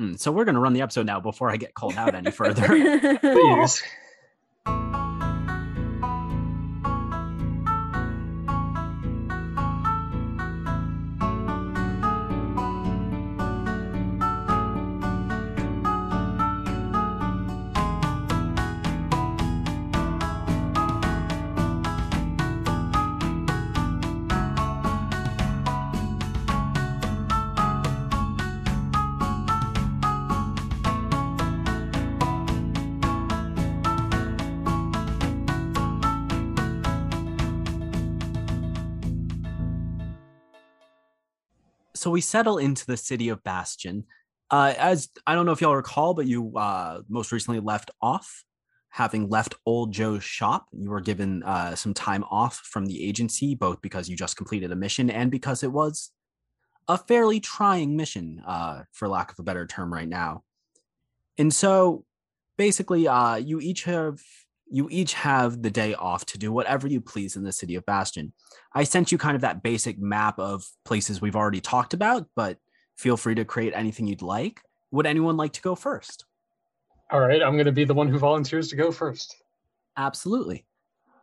Mm, so we're going to run the episode now before I get called out any further. Please. So we settle into the city of Bastion. Uh, as I don't know if y'all recall, but you uh, most recently left off, having left Old Joe's shop. You were given uh, some time off from the agency, both because you just completed a mission and because it was a fairly trying mission, uh, for lack of a better term, right now. And so, basically, uh, you each have you each have the day off to do whatever you please in the city of Bastion. I sent you kind of that basic map of places we've already talked about, but feel free to create anything you'd like. Would anyone like to go first? All right, I'm going to be the one who volunteers to go first. Absolutely.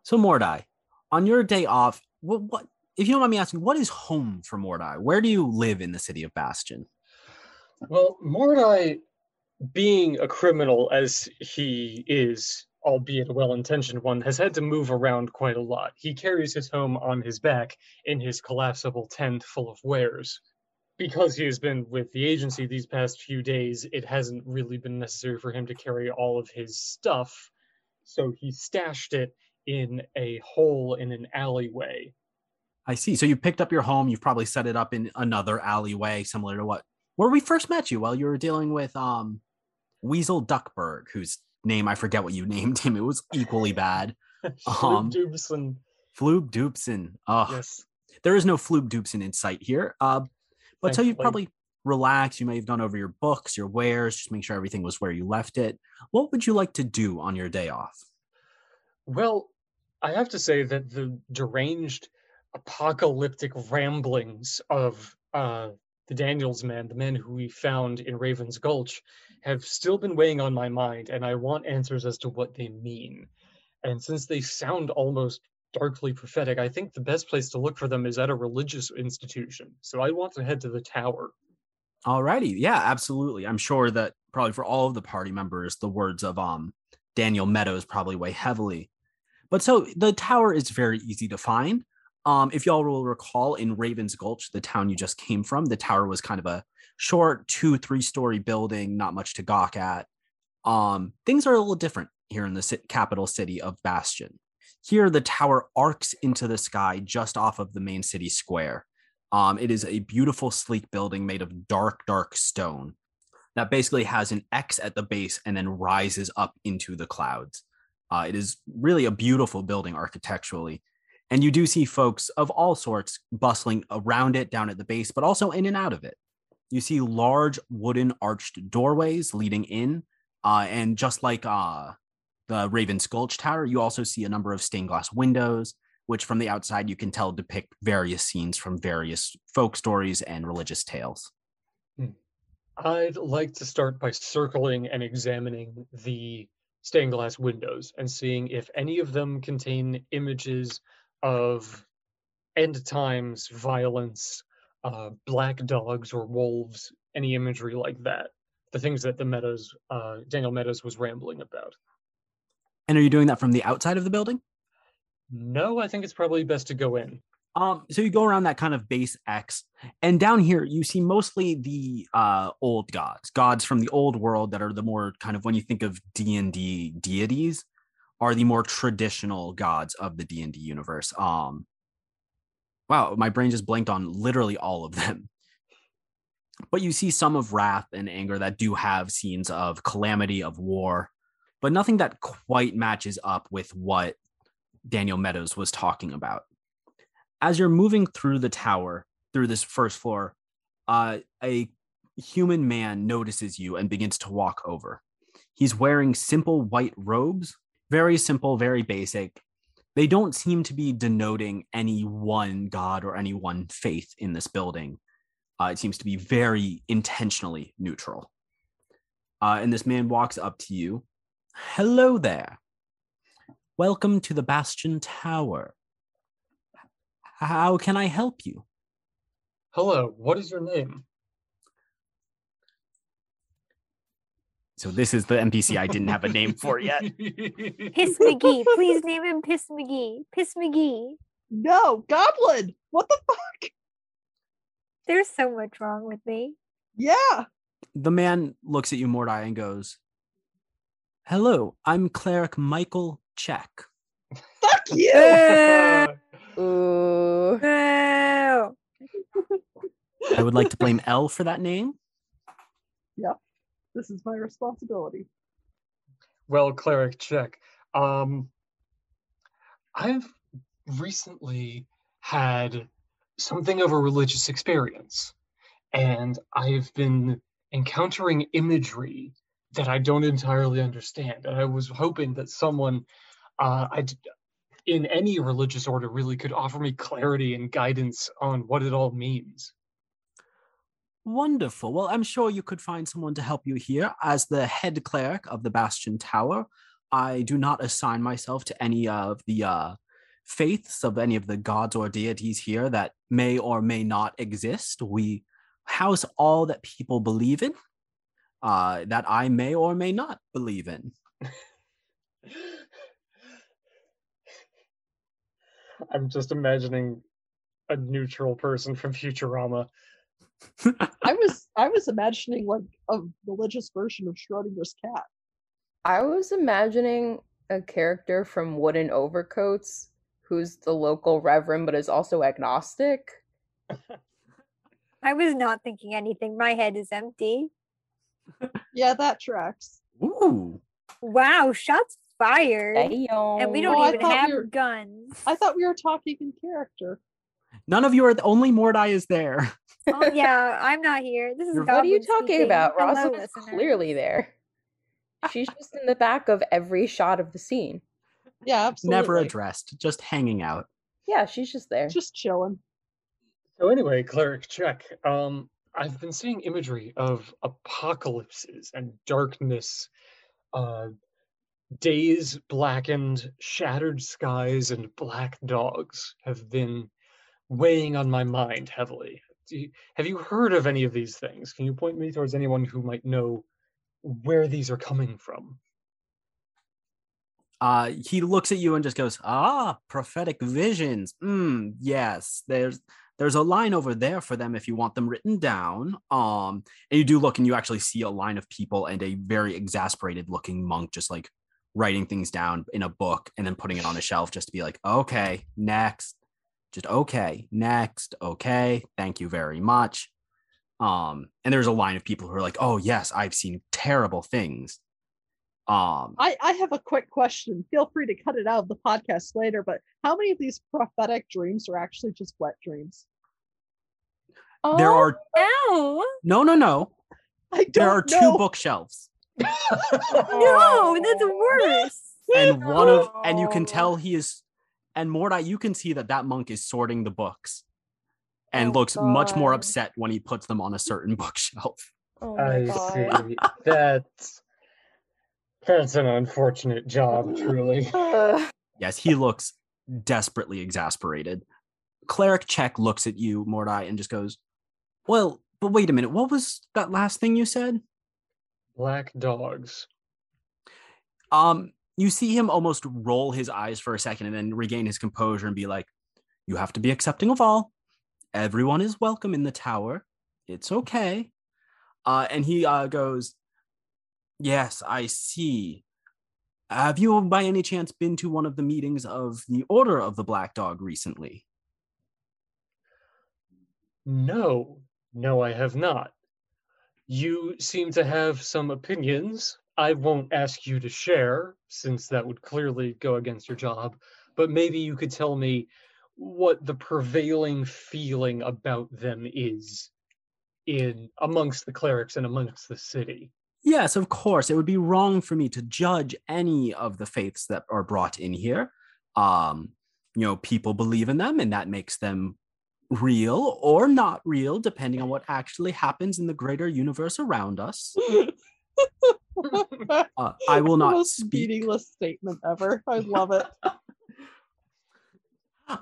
So Mordai, on your day off, what, what if you don't mind me asking, what is home for Mordai? Where do you live in the city of Bastion? Well, Mordai, being a criminal as he is, albeit a well intentioned one, has had to move around quite a lot. He carries his home on his back in his collapsible tent full of wares. Because he has been with the agency these past few days, it hasn't really been necessary for him to carry all of his stuff. So he stashed it in a hole in an alleyway. I see. So you picked up your home, you've probably set it up in another alleyway, similar to what where we first met you while you were dealing with um Weasel Duckberg, who's name I forget what you named him. It was equally bad. Um, Doobson. Floob Doopson. Oh, Yes. there is no Floob Doopson in sight here. Uh, but so you probably relax. You may have gone over your books, your wares, just make sure everything was where you left it. What would you like to do on your day off? Well, I have to say that the deranged apocalyptic ramblings of uh, the Daniels man, the men who we found in Raven's Gulch, have still been weighing on my mind, and I want answers as to what they mean. And since they sound almost darkly prophetic, I think the best place to look for them is at a religious institution. So I want to head to the tower. Alrighty, yeah, absolutely. I'm sure that probably for all of the party members, the words of um Daniel Meadows probably weigh heavily. But so the tower is very easy to find. Um, if y'all will recall, in Ravens Gulch, the town you just came from, the tower was kind of a short two, three story building, not much to gawk at. Um, things are a little different here in the capital city of Bastion. Here, the tower arcs into the sky just off of the main city square. Um, it is a beautiful, sleek building made of dark, dark stone that basically has an X at the base and then rises up into the clouds. Uh, it is really a beautiful building architecturally. And you do see folks of all sorts bustling around it down at the base, but also in and out of it. You see large wooden arched doorways leading in. Uh, and just like uh, the Raven's Gulch Tower, you also see a number of stained glass windows, which from the outside you can tell depict various scenes from various folk stories and religious tales. I'd like to start by circling and examining the stained glass windows and seeing if any of them contain images of end times violence, uh, black dogs or wolves, any imagery like that. The things that the Meadows, uh, Daniel Meadows was rambling about. And are you doing that from the outside of the building? No, I think it's probably best to go in. Um, so you go around that kind of base X, and down here you see mostly the uh old gods, gods from the old world that are the more kind of when you think of D and D deities, are the more traditional gods of the D and D universe. Um, wow, my brain just blanked on literally all of them. But you see some of wrath and anger that do have scenes of calamity, of war, but nothing that quite matches up with what Daniel Meadows was talking about as you're moving through the tower through this first floor uh, a human man notices you and begins to walk over he's wearing simple white robes very simple very basic they don't seem to be denoting any one god or any one faith in this building uh, it seems to be very intentionally neutral Uh, and this man walks up to you. Hello there. Welcome to the Bastion Tower. How can I help you? Hello, what is your name? So this is the NPC I didn't have a name for yet. Piss McGee. Please name him Piss McGee. Piss McGee. No, Goblin. What the fuck? There's so much wrong with me. Yeah. The man looks at you, Mordai, and goes, Hello, I'm cleric Michael Check. Fuck you. Ooh. Boo! I would like to blame L for that name. This is my responsibility. well, cleric, check. Um, I've recently had something of a religious experience, and I've been encountering imagery that I don't entirely understand. And I was hoping that someone, uh, I, in any religious order, really could offer me clarity and guidance on what it all means. Wonderful. Well, I'm sure you could find someone to help you here. As the head cleric of the Bastion Tower, I do not assign myself to any of the uh, faiths of any of the gods or deities here that may or may not exist. We house all that people believe in, uh, that I may or may not believe in. I'm just imagining a neutral person from Futurama. I was I was imagining like a religious version of Schrodinger's cat. I was imagining a character from Wooden Overcoats who's the local reverend but is also agnostic. I was not thinking anything. My head is empty. Yeah, that tracks. Ooh. Wow, shots fired. And we don't Oh, even have we were- guns. I thought we were talking in character. None of you are the only Mordai is there. oh yeah, I'm not here. This is What are you talking speaking. about? Hello, Rosalind is listeners. clearly there. She's just in the back of every shot of the scene. Yeah, absolutely. Never addressed, just hanging out. Yeah, she's just there. Just chilling. So anyway, cleric check. Um, I've been seeing imagery of apocalypses and darkness, uh, days blackened, shattered skies, and black dogs have been weighing on my mind heavily. You, have you heard of any of these things? Can you point me towards anyone who might know where these are coming from? uh he looks at you and just goes ah prophetic visions mm, yes there's there's a line over there for them if you want them written down um and you do look and you actually see a line of people and a very exasperated looking monk just like writing things down in a book and then putting it on a shelf just to be like okay next just okay next okay thank you very much um and there's a line of people who are like oh yes i've seen terrible things um I, I have a quick question. Feel free to cut it out of the podcast later, but how many of these prophetic dreams are actually just wet dreams? there Oh, are Ow! no no no I don't there are two bookshelves No, that's worse. and one of and you can tell he is and Mordai you can see that that monk is sorting the books and Oh, looks much more upset when he puts them on a certain bookshelf Oh I God. see. That's that's an unfortunate job, truly. Yes he looks desperately exasperated cleric check looks at you Mordai and just goes well but wait a minute what was that last thing you said Black dogs. um you see him almost roll his eyes for a second and then regain his composure and be like you have to be accepting of all. Everyone is welcome in the tower. It's okay. Uh and he uh goes yes i see. Have you by any chance been to one of the meetings of the order of the black dog recently? No, no, I have not. You seem to have some opinions. I won't ask you to share, since that would clearly go against your job, but maybe you could tell me what the prevailing feeling about them is in amongst the clerics and amongst the city. Yes, of course. It would be wrong for me to judge any of the faiths that are brought in here. Um, you know, people believe in them, and that makes them real or not real, depending on what actually happens in the greater universe around us. Uh, I will not most speak. meaningless statement ever. I love it.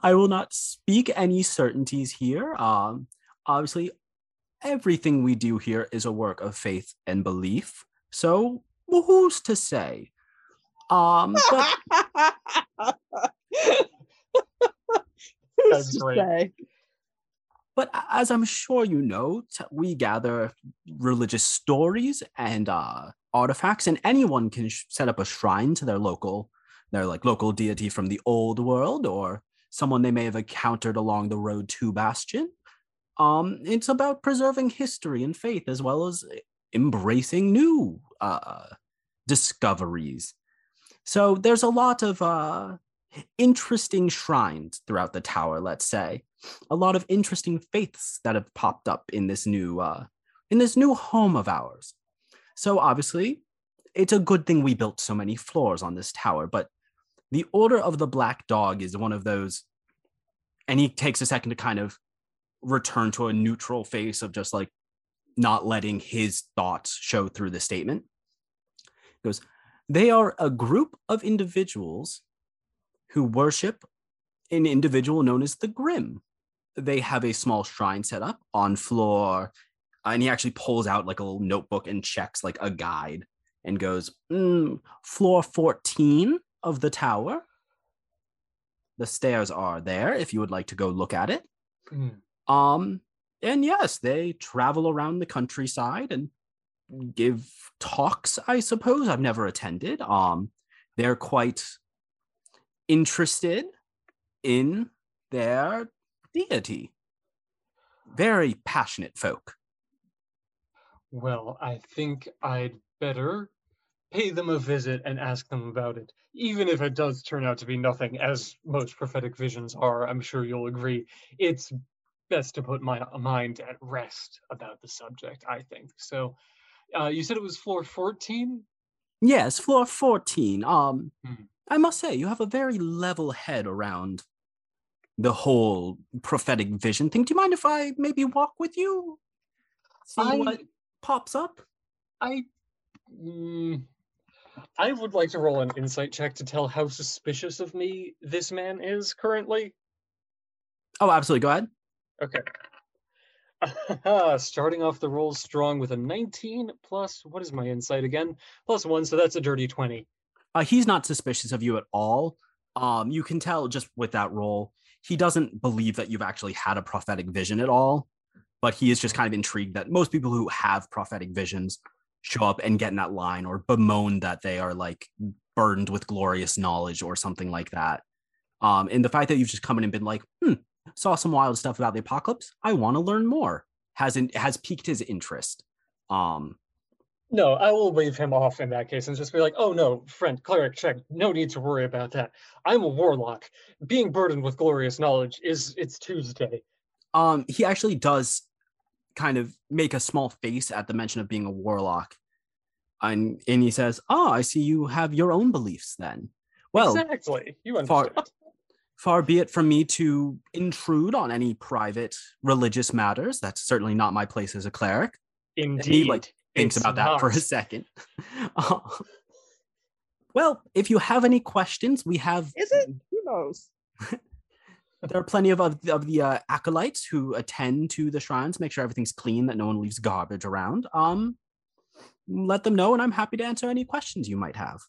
I will not speak any certainties here. Um, obviously, everything we do here is a work of faith and belief. So, who's to say? Um, but Who's That's to great. say? But as I'm sure you know, we gather religious stories and uh, artifacts, and anyone can sh- set up a shrine to their local, their like local deity from the old world or someone they may have encountered along the road to Bastion. Um, it's about preserving history and faith as well as embracing new uh, discoveries. So there's a lot of uh, interesting shrines throughout the tower. Let's say a lot of interesting faiths that have popped up in this new uh, in this new home of ours. So obviously, it's a good thing we built so many floors on this tower. But the Order of the Black Dog is one of those, and he takes a second to kind of return to a neutral face of just like not letting his thoughts show through the statement. He goes, they are a group of individuals who worship an individual known as the Grim. They have a small shrine set up on floor, and he actually pulls out like a little notebook and checks like a guide and goes, "Mm, floor 14 of the tower. The stairs are there if you would like to go look at it. Mm. Um, and yes, they travel around the countryside and give talks, I suppose. I've never attended. Um, they're quite interested in their deity. Very passionate folk. Well, I think I'd better pay them a visit and ask them about it. Even if it does turn out to be nothing, as most prophetic visions are, I'm sure you'll agree. It's best to put my mind at rest about the subject, I think. So, uh, you said it was floor 14? Yes, floor 14. Um, Hmm. I must say, you have a very level head around the whole prophetic vision thing. Do you mind if I maybe walk with you? See I- what pops up? I. Mm, I would like to roll an insight check to tell how suspicious of me this man is currently. Oh, absolutely. Go ahead. Okay. Starting off the roll strong with a 19 plus, what is my insight again? Plus one, so that's a dirty 20. Uh, he's not suspicious of you at all. Um, you can tell just with that roll, he doesn't believe that you've actually had a prophetic vision at all, but he is just kind of intrigued that most people who have prophetic visions show up and get in that line or bemoan that they are like burdened with glorious knowledge or something like that. Um, and the fact that you've just come in and been like, hmm, saw some wild stuff about the apocalypse. I want to learn more. Hasn't has piqued his interest. Um, No, I will wave him off in that case and just be like, oh no, friend, cleric, check. No need to worry about that. I'm a warlock. Being burdened with glorious knowledge is it's Tuesday. um he actually does kind of make a small face at the mention of being a warlock and and he says oh i see you have your own beliefs then well exactly. You far- understand. far be it from me to intrude on any private religious matters that's certainly not my place as a cleric Indeed. like, thinks it's about that for a second Uh, well if you have any questions we have Is it? Who knows? there are plenty of of, of the uh, acolytes who attend to the shrines, make sure everything's clean, that no one leaves garbage around. Um, let them know, and I'm happy to answer any questions you might have.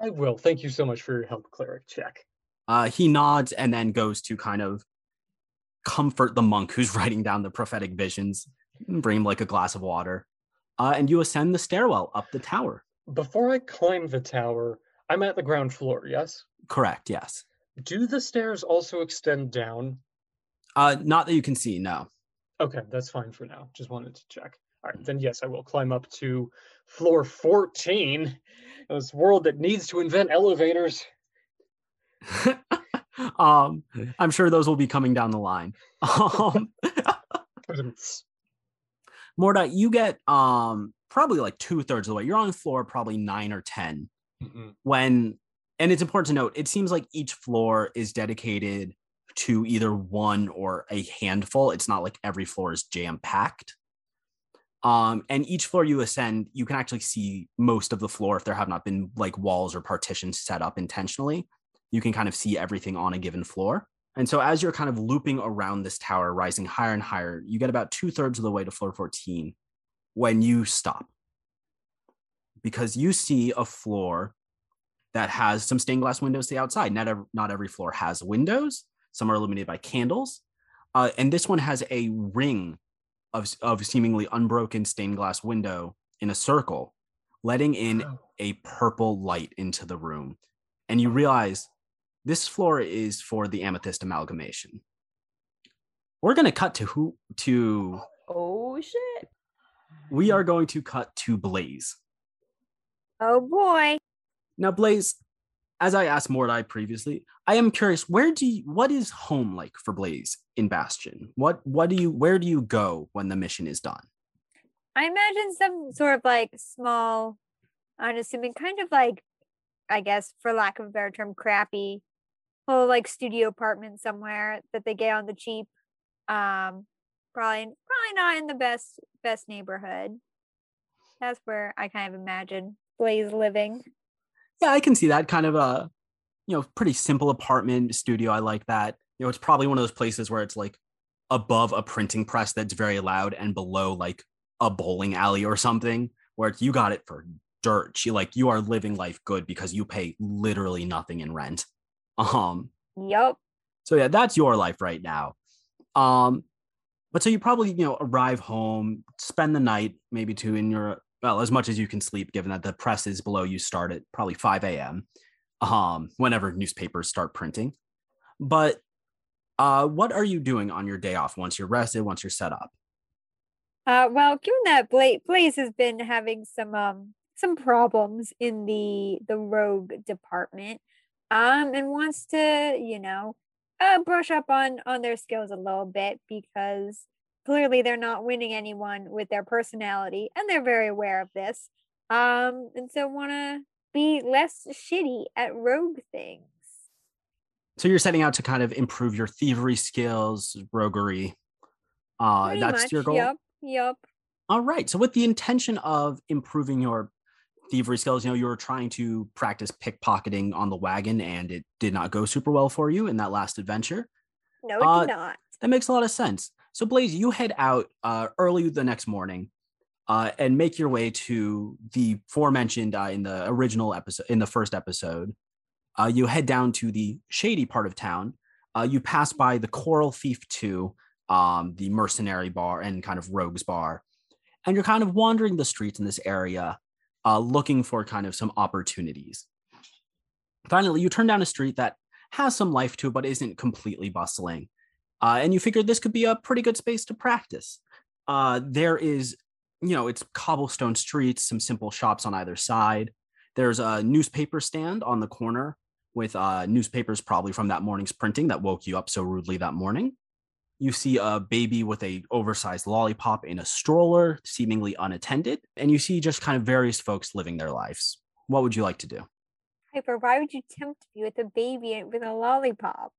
I will. Thank you so much for your help, cleric. Check. Uh, he nods and then goes to kind of comfort the monk who's writing down the prophetic visions, bring him like a glass of water. Uh, and you ascend the stairwell up the tower. Before I climb the tower, I'm at the ground floor, yes? Correct. Yes. Do the stairs also extend down? Uh, not that you can see. No. Okay, that's fine for now. Just wanted to check. All right, then yes, I will climb up to floor 14. This world that needs to invent elevators. um, I'm sure those will be coming down the line. Um. Morda, you get um probably like two thirds of the way. You're on the floor probably nine or ten Mhm. when, and it's important to note. It seems like each floor is dedicated to either one or a handful. It's not like every floor is jam packed. Um, and each floor you ascend, you can actually see most of the floor if there have not been like walls or partitions set up intentionally. You can kind of see everything on a given floor. And so as you're kind of looping around this tower, rising higher and higher, you get about two thirds of the way to floor 14 when you stop. Because you see a floor that has some stained glass windows to the outside. Not every, not every floor has windows. Some are illuminated by candles. Uh, and this one has a ring of, of seemingly unbroken stained glass window in a circle, letting in a purple light into the room. And you realize this floor is for the amethyst amalgamation. We're going to cut to who to Oh shit. we are going to cut to Blaze. Oh boy. Now, Blaze, as I asked Mordai previously, I am curious, where do you, what is home like for Blaze in Bastion? What what do you where do you go when the mission is done? I imagine some sort of like small, unassuming, kind of like, I guess, for lack of a better term, crappy, little like studio apartment somewhere that they get on the cheap. Um, probably probably not in the best best neighborhood. That's where I kind of imagine Blaze living. Yeah, I can see that kind of a you know pretty simple apartment studio. I like that. You know, it's probably one of those places where it's like above a printing press that's very loud and below like a bowling alley or something where it's, you got it for dirt. You like you are living life good because you pay literally nothing in rent. Um, yep. So yeah, that's your life right now. Um, but so you probably you know arrive home, spend the night, maybe two in your well as much as you can sleep, given that the press is below you start at probably five a.m. Um, whenever newspapers start printing. But uh, what are you doing on your day off once you're rested, once you're set up? Uh, well, given that Bla- Blaze has been having some um some problems in the the rogue department, um, and wants to you know uh brush up on on their skills a little bit because clearly they're not winning anyone with their personality, and they're very aware of this. Um, and so want to be less shitty at rogue things. So you're setting out to kind of improve your thievery skills, roguery. Uh, Pretty that's much. your goal. Yep. Yup. All right. So with the intention of improving your thievery skills, you know, you were trying to practice pickpocketing on the wagon and it did not go super well for you in that last adventure. No, it Uh, did not. That makes a lot of sense. So Blaze, you head out uh, early the next morning uh, and make your way to the aforementioned uh, in the original episode, in the first episode. Uh, you head down to the shady part of town. Uh, you pass by the Coral Thief 2, um, the mercenary bar and kind of rogues bar. And you're kind of wandering the streets in this area, uh, looking for kind of some opportunities. Finally, you turn down a street that has some life to it, but isn't completely bustling. Uh, and you figured this could be a pretty good space to practice. Uh, there is, you know, it's cobblestone streets, some simple shops on either side. There's a newspaper stand on the corner with uh, newspapers, probably from that morning's printing that woke you up so rudely that morning. You see a baby with a oversized lollipop in a stroller, seemingly unattended, and you see just kind of various folks living their lives. What would you like to do? Piper, why would you tempt me with a baby and with a lollipop?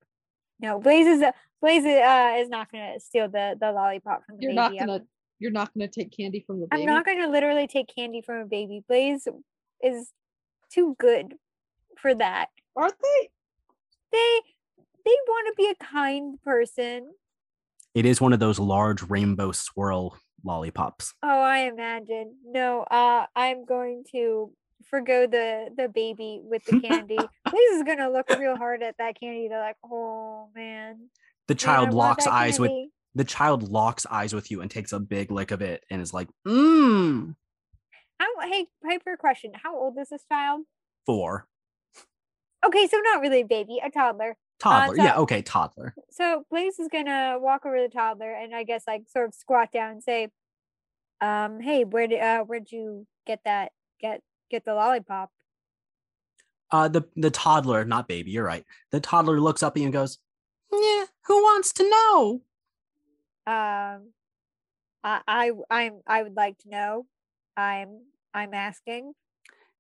No, Blaze is Blaze uh, is not gonna steal the the lollipop from the You're baby. not I'm- gonna you're not gonna take candy from the baby. I'm not going to literally take candy from a baby. Blaze is too good for that. Aren't they? They they want to be a kind person. It is one of those large rainbow swirl lollipops. Oh, I imagine. No, uh, I'm going to forgo the the baby with the candy. Blaze is gonna look real hard at that candy. They're like, oh man. The child want locks eyes with the child locks eyes with you and takes a big lick of it and is like, mmm, How, hey, Piper, question: How old is this child? four. Okay, so not really a baby, a toddler. Toddler. yeah, so- okay, toddler. So Blaze is gonna walk over to the toddler and I guess like sort of squat down and say, um, hey, where did uh where'd you get that get get the lollipop? Uh the the toddler, not baby, you're right. The toddler looks up at you and goes, Yeah, who wants to know? Um I I I'm I would like to know. I'm I'm asking.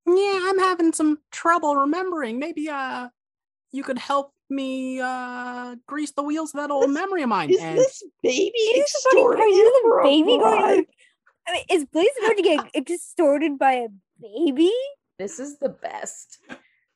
Yeah, I'm having some trouble remembering. Maybe uh you could help me uh grease the wheels of that old This- memory of mine. Is and this baby Is this are you you the baby going to I mean, is Blaze about to get extorted by a baby? This is the best.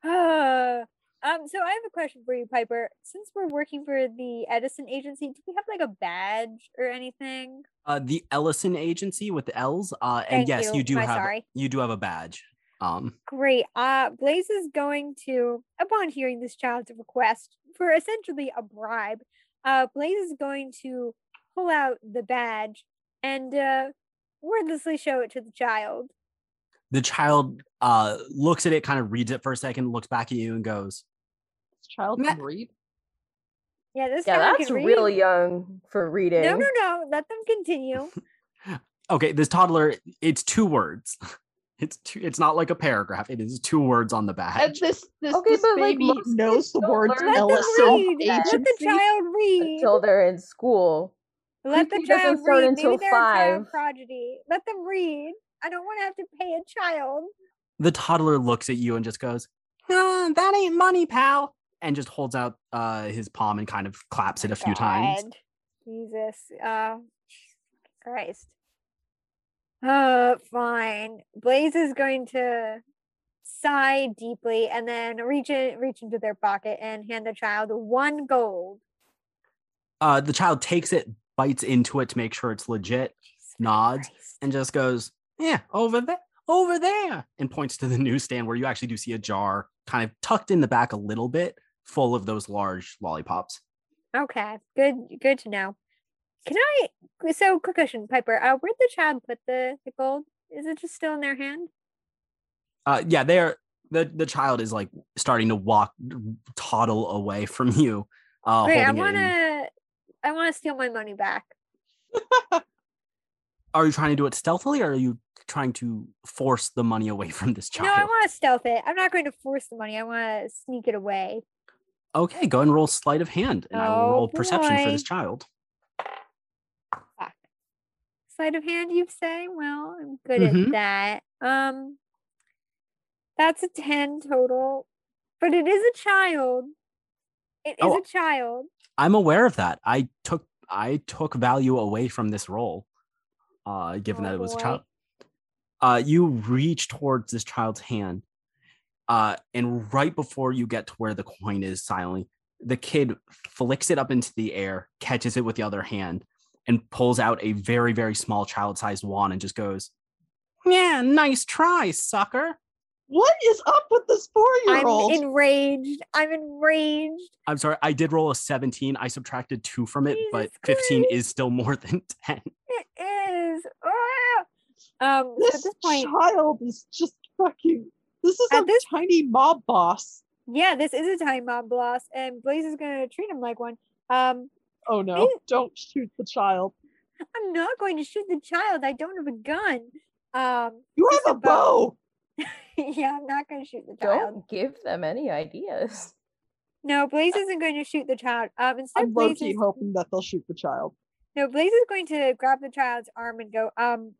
Uh, um, so I have a question for you, Piper. Since we're working for the Edison agency, do we have like a badge or anything? Uh, the Ellison Agency with the L's. Uh, and Thank yes, you. you do My have sorry. you do have a badge. Um, Great. Uh, Blaze is going to, upon hearing this child's request for essentially a bribe, uh, Blaze is going to pull out the badge and uh, wordlessly show it to the child. the child uh looks at it, kind of reads it for a second, looks back at you, and goes, This child can read. Yeah, this Yeah, child that's can read. real young for reading. No, no, no. Let them continue. "Okay, this toddler. It's two words. It's two. It's not like a paragraph. It is two words on the And badge. this this, Okay, this but, like, baby most knows kids the words learn Let them read. Let the child read. until they're in school. Let the child start read. until Maybe they're a five. prodigy. Let them read. I don't want to have to pay a child. The toddler looks at you and just goes, "Ah, "That ain't money, pal," and just holds out uh his palm and kind of claps it a few times. Jesus. Uh Christ. Uh fine. Blaze is going to sigh deeply and then reach in, reach into their pocket and hand the child one gold. Uh, the child takes it, bites into it to make sure it's legit, Jesus Nods Christ. and just goes, "Yeah, over there, over there," and points to the newsstand where you actually do see a jar, kind of tucked in the back a little bit, full of those large lollipops. Okay, good good to know. Can I so quick question, Piper, uh where'd the child put the, the gold? Is it just still in their hand? Uh, yeah, they're the the child is like starting to walk, toddle away from you. Uh, Great, I holding it in- wanna I wanna steal my money back. Are you trying to do it stealthily, or are you trying to force the money away from this child? No, I want to stealth it. I'm not going to force the money. I want to sneak it away. Okay, go and roll sleight of hand, and I will Oh, roll perception for this child. Sleight of hand, you say? Well, I'm good Mhm. at that. Um, that's a ten total, but it is a child. It is Oh. a child. I'm aware of that. I took I took value away from this role, uh, given Oh, that it was a child. Uh, you reach towards this child's hand, uh, and right before you get to where the coin is silently, the kid flicks it up into the air, catches it with the other hand, and pulls out a very, very small child-sized wand and just goes, "Yeah, nice try, sucker." What is up with this four-year-old? I'm enraged. I'm enraged. I'm sorry, I did roll a 17. I subtracted two from it, but 15 Christ. is still more than 10. It is. Ah! Um, this at this point, child is just fucking. This is a this- tiny mob boss. yeah, this is a tiny mob boss, and Blaze is going to treat him like one. Um, Oh no! Hey. Don't shoot the child. I'm not going to shoot the child. I don't have a gun. Um, You have a about- bow. yeah, I'm not going to shoot the child. Don't give them any ideas. No, Blaze isn't going to shoot the child. Um, instead, I'm low Blaze is, hoping that they'll shoot the child. no, Blaze is going to grab the child's arm and go, um,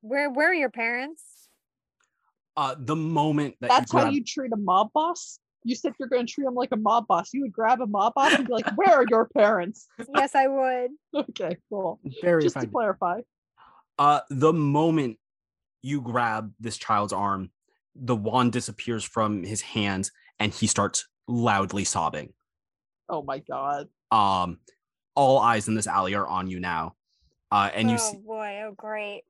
where where are your parents? Uh, the moment that That's you how you treat a mob boss. You said you're going to treat him like a mob boss. You would grab a mob boss and be like, "Where are your parents?" yes, I would. Okay, cool. very Just to clarify. Uh, the moment you grab this child's arm, the wand disappears from his hands and he starts loudly sobbing. Oh my god. Um, all eyes in this alley are on you now. Uh, and you oh see boy, oh great.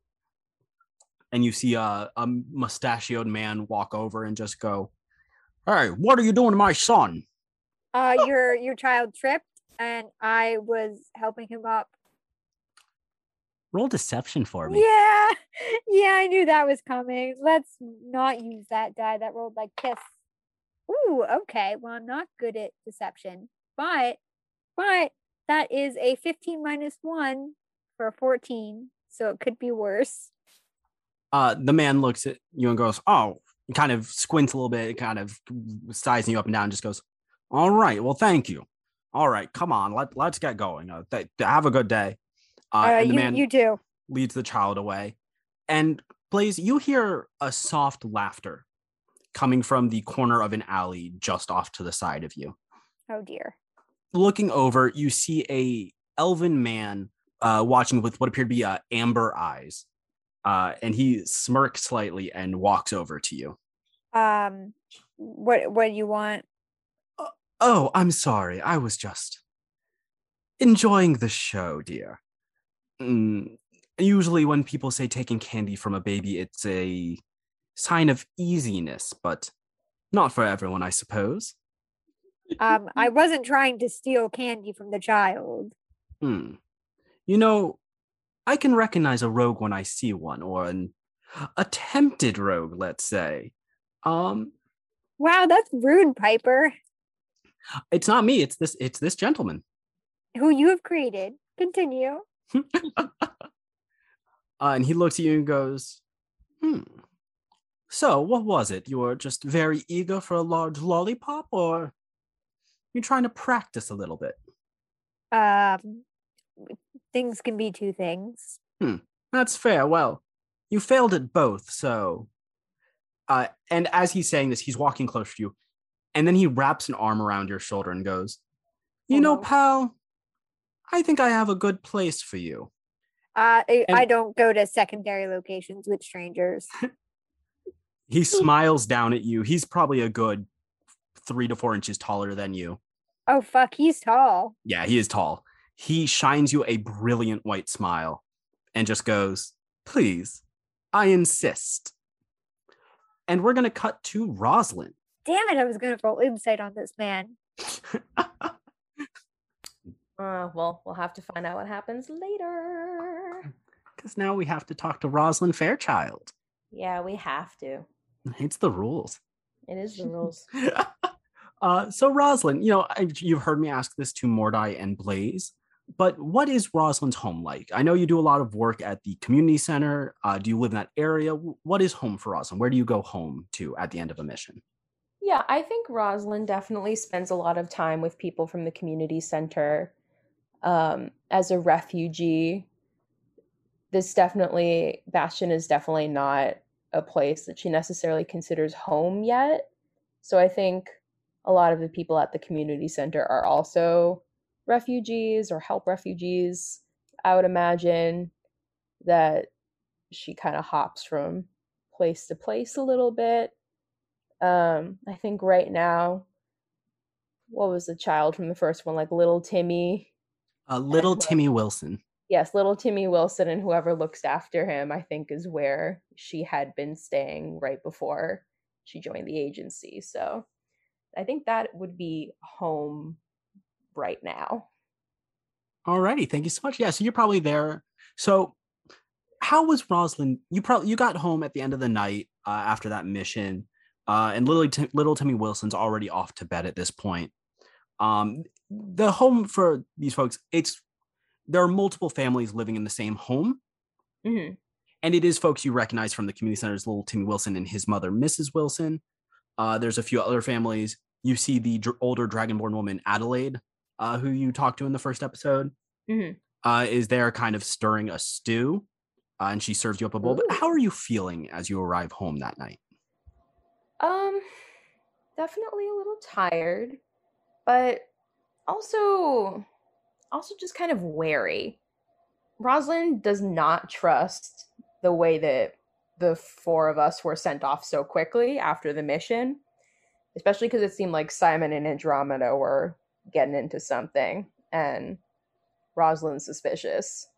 and you see a, a mustachioed man walk over and just go, Hey, what are you doing to my son? Uh, your your child tripped, and I was helping him up. Roll deception for me. Yeah, yeah, I knew that was coming. Let's not use that die that rolled like kiss. Ooh, okay. Well, I'm not good at deception, but but that is a 15 minus one for a 14, so it could be worse. uh the man looks at you and goes oh kind of squints a little bit kind of sizing you up and down just goes all right well thank you. All right come on let, let's get going. Uh, th- have a good day. Uh, Uh, and the you man you do. leads the child away. And blaze you hear a soft laughter coming from the corner of an alley just off to the side of you. Oh dear. looking over you see a elven man uh, watching with what appear to be uh, amber eyes Uh, and he smirks slightly and walks over to you. Um, what what do you want? Oh, I'm sorry. I was just enjoying the show, dear. Mm, usually, when people say taking candy from a baby, it's a sign of easiness, but not for everyone, I suppose. Um, I wasn't trying to steal candy from the child. Hmm. You know, I can recognize a rogue when I see one, or an attempted rogue, let's say. Um, Wow, that's rude, Piper. it's not me. It's this. It's this gentleman. Who you have created. Continue. Uh, and he looks at you and goes, "Hmm. So, what was it? You were just very eager for a large lollipop, or you're trying to practice a little bit? Um, things can be two things. That's fair. Well, you failed at both, so. Uh, and as he's saying this, he's walking closer to you, and then he wraps an arm around your shoulder and goes, "You Oh, know, pal, I think I have a good place for you." Uh, I, And- I don't go to secondary locations with strangers. He smiles down at you. He's probably a good three to four inches taller than you. Oh fuck, he's tall. Yeah, he is tall. He shines you a brilliant white smile and just goes, Please, I insist. And we're going to cut to Rosalind. Damn it, I was gonna roll insight on this man. Uh, well, we'll have to find out what happens later. Because now we have to talk to Rosalind Fairchild. Yeah, we have to. It's the rules. It is the rules. uh, so, Rosalind, you know, I, you've heard me ask this to Mordai and Blaze, but what is Rosalind's home like? I know you do a lot of work at the community center. Uh, do you live in that area? What is home for Rosalind? Where do you go home to at the end of a mission? Yeah, I think Rosalind definitely spends a lot of time with people from the community center. Um, as a refugee, this definitely, Bastion is definitely not a place that she necessarily considers home yet. So I think a lot of the people at the community center are also refugees or help refugees. I would imagine that she kind of hops from place to place a little bit. Um, I think right now, what was the child from the first one? Like little Timmy. Uh, little well- Timmy Wilson. Yes, little Timmy Wilson and whoever looks after him, I think, is where she had been staying right before she joined the agency. So I think that would be home right now. Alrighty, thank you so much. Yeah, so you're probably there. So, how was Rosalind? You probably you got home at the end of the night uh, after that mission, uh, and little Tim, little Timmy Wilson's already off to bed at this point. Um, the home for these folks, it's there are multiple families living in the same home, hmm and it is folks you recognize from the community center's little Timmy Wilson and his mother, Mrs. Wilson. Uh, there's a few other families. You see the dr- older dragonborn woman Adelaide, uh, who you talked to in the first episode hmm uh, is there kind of stirring a stew, uh, and she serves you up a bowl. But how are you feeling as you arrive home that night? Um, definitely a little tired, but also, also just kind of wary. Rosalind does not trust the way that the four of us were sent off so quickly after the mission, especially because it seemed like Simon and Andromeda were getting into something, and Rosalind's suspicious.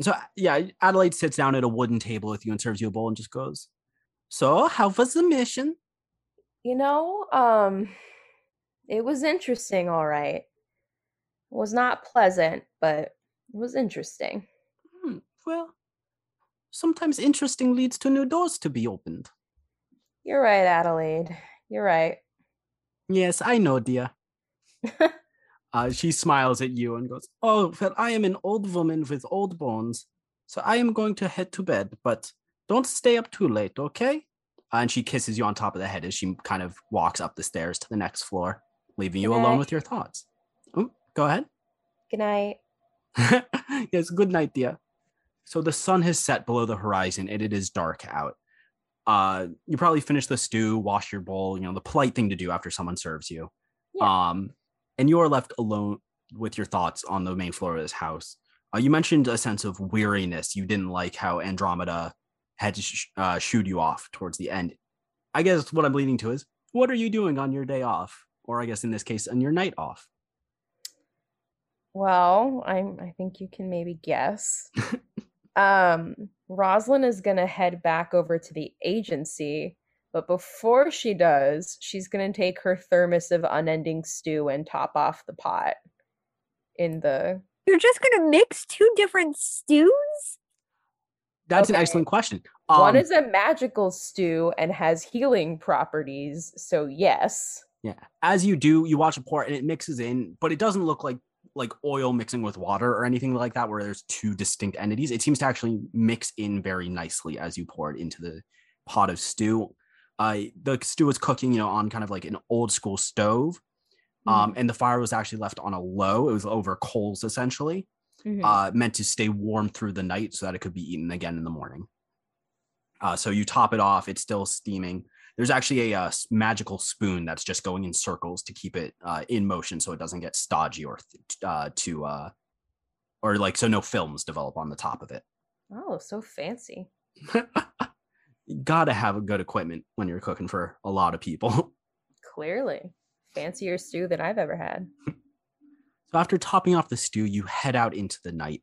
So yeah, Adelaide sits down at a wooden table with you and serves you a bowl and just goes, "So how was the mission?" You know, um, it was interesting, all right. It was not pleasant, but it was interesting. "Hmm, well, sometimes interesting leads to new doors to be opened. You're right, Adelaide. You're right. Yes, I know, dear. Uh, she smiles at you and goes, "Oh, well, I am an old woman with old bones, so I am going to head to bed. But don't stay up too late, okay?" Uh, and she kisses you on top of the head as she kind of walks up the stairs to the next floor, leaving you Good alone with your thoughts. Oh, go ahead. Good night. yes, good night, dear. So the sun has set below the horizon and it is dark out. Uh, you probably finish the stew, wash your bowl, you know, the polite thing to do after someone serves you. Yeah. Um, and you are left alone with your thoughts on the main floor of this house. Uh, you mentioned a sense of weariness. You didn't like how Andromeda had to sh- uh, shoot you off towards the end. I guess what I'm leading to is, what are you doing on your day off, or I guess in this case, on your night off? Well, I'm I think you can maybe guess. um Rosalind is going to head back over to the agency, but before she does, she's going to take her thermos of unending stew and top off the pot in the You're just gonna mix two different stews? That's an excellent question. one Um, is a magical stew and has healing properties, so yes. Yeah. As you do, you watch a pour and it mixes in, but it doesn't look like like oil mixing with water or anything like that, where there's two distinct entities. It seems to actually mix in very nicely as you pour it into the pot of stew. Uh, the stew was cooking, you know, on kind of like an old school stove. Um, and the fire was actually left on a low. It was over coals essentially, Mhm. uh, meant to stay warm through the night so that it could be eaten again in the morning. Uh, so you top it off, it's still steaming. There's actually a uh, s- magical spoon that's just going in circles to keep it uh, in motion so it doesn't get stodgy or th- uh, to uh, or like so no films develop on the top of it. oh, so fancy. you gotta have a good equipment when you're cooking for a lot of people. Clearly. Fancier stew than I've ever had. So after topping off the stew, you head out into the night.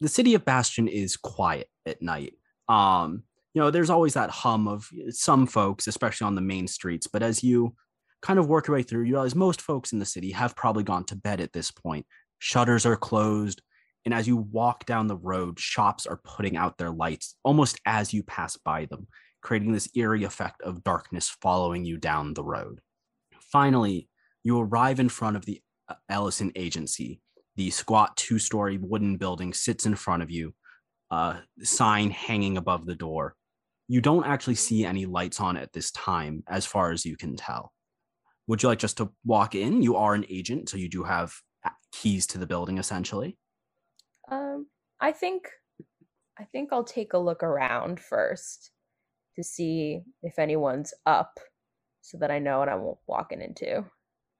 The city of Bastion is quiet at night. Um, you know, there's always that hum of some folks, especially on the main streets. But as you kind of work your way through, you realize most folks in the city have probably gone to bed at this point. Shutters are closed. And as you walk down the road, shops are putting out their lights almost as you pass by them, creating this eerie effect of darkness following you down the road. Finally, you arrive in front of the uh, Ellison Agency. The squat two story wooden building sits in front of you, uh, sign hanging above the door. You don't actually see any lights on at this time, as far as you can tell. Would you like just to walk in? You are an agent, so you do have uh, keys to the building essentially. Um, I think I think I'll take a look around first to see if anyone's up so that I know what I'm walking into.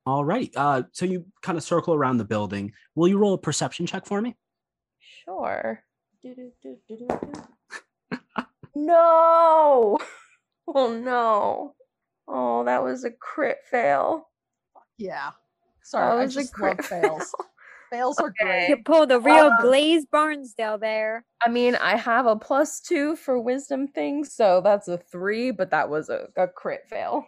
All right. Uh, so you kind of circle around the building. Will you roll a perception check for me? Sure. No. Oh no. Oh, that was a crit fail. Yeah. That Sorry, I was a just crit love fails. Fails are great. You pulled a real Um, Blaze Barnsdale there. I mean, I have a plus two for wisdom things, so that's a three, but that was a, a crit fail.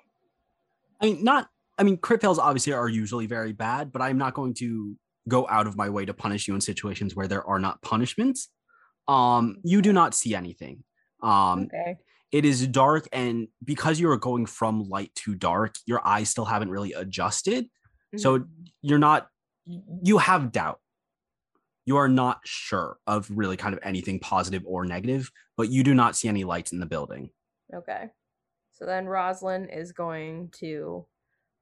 I mean, not. I mean, crit fails obviously are usually very bad, but I'm not going to go out of my way to punish you in situations where there are not punishments. Um, you do not see anything. Um, Okay. it is dark, and because you are going from light to dark, your eyes still haven't really adjusted. So you're not. You have doubt. You are not sure of really kind of anything positive or negative, but you do not see any lights in the building. Okay. So then Rosalind is going to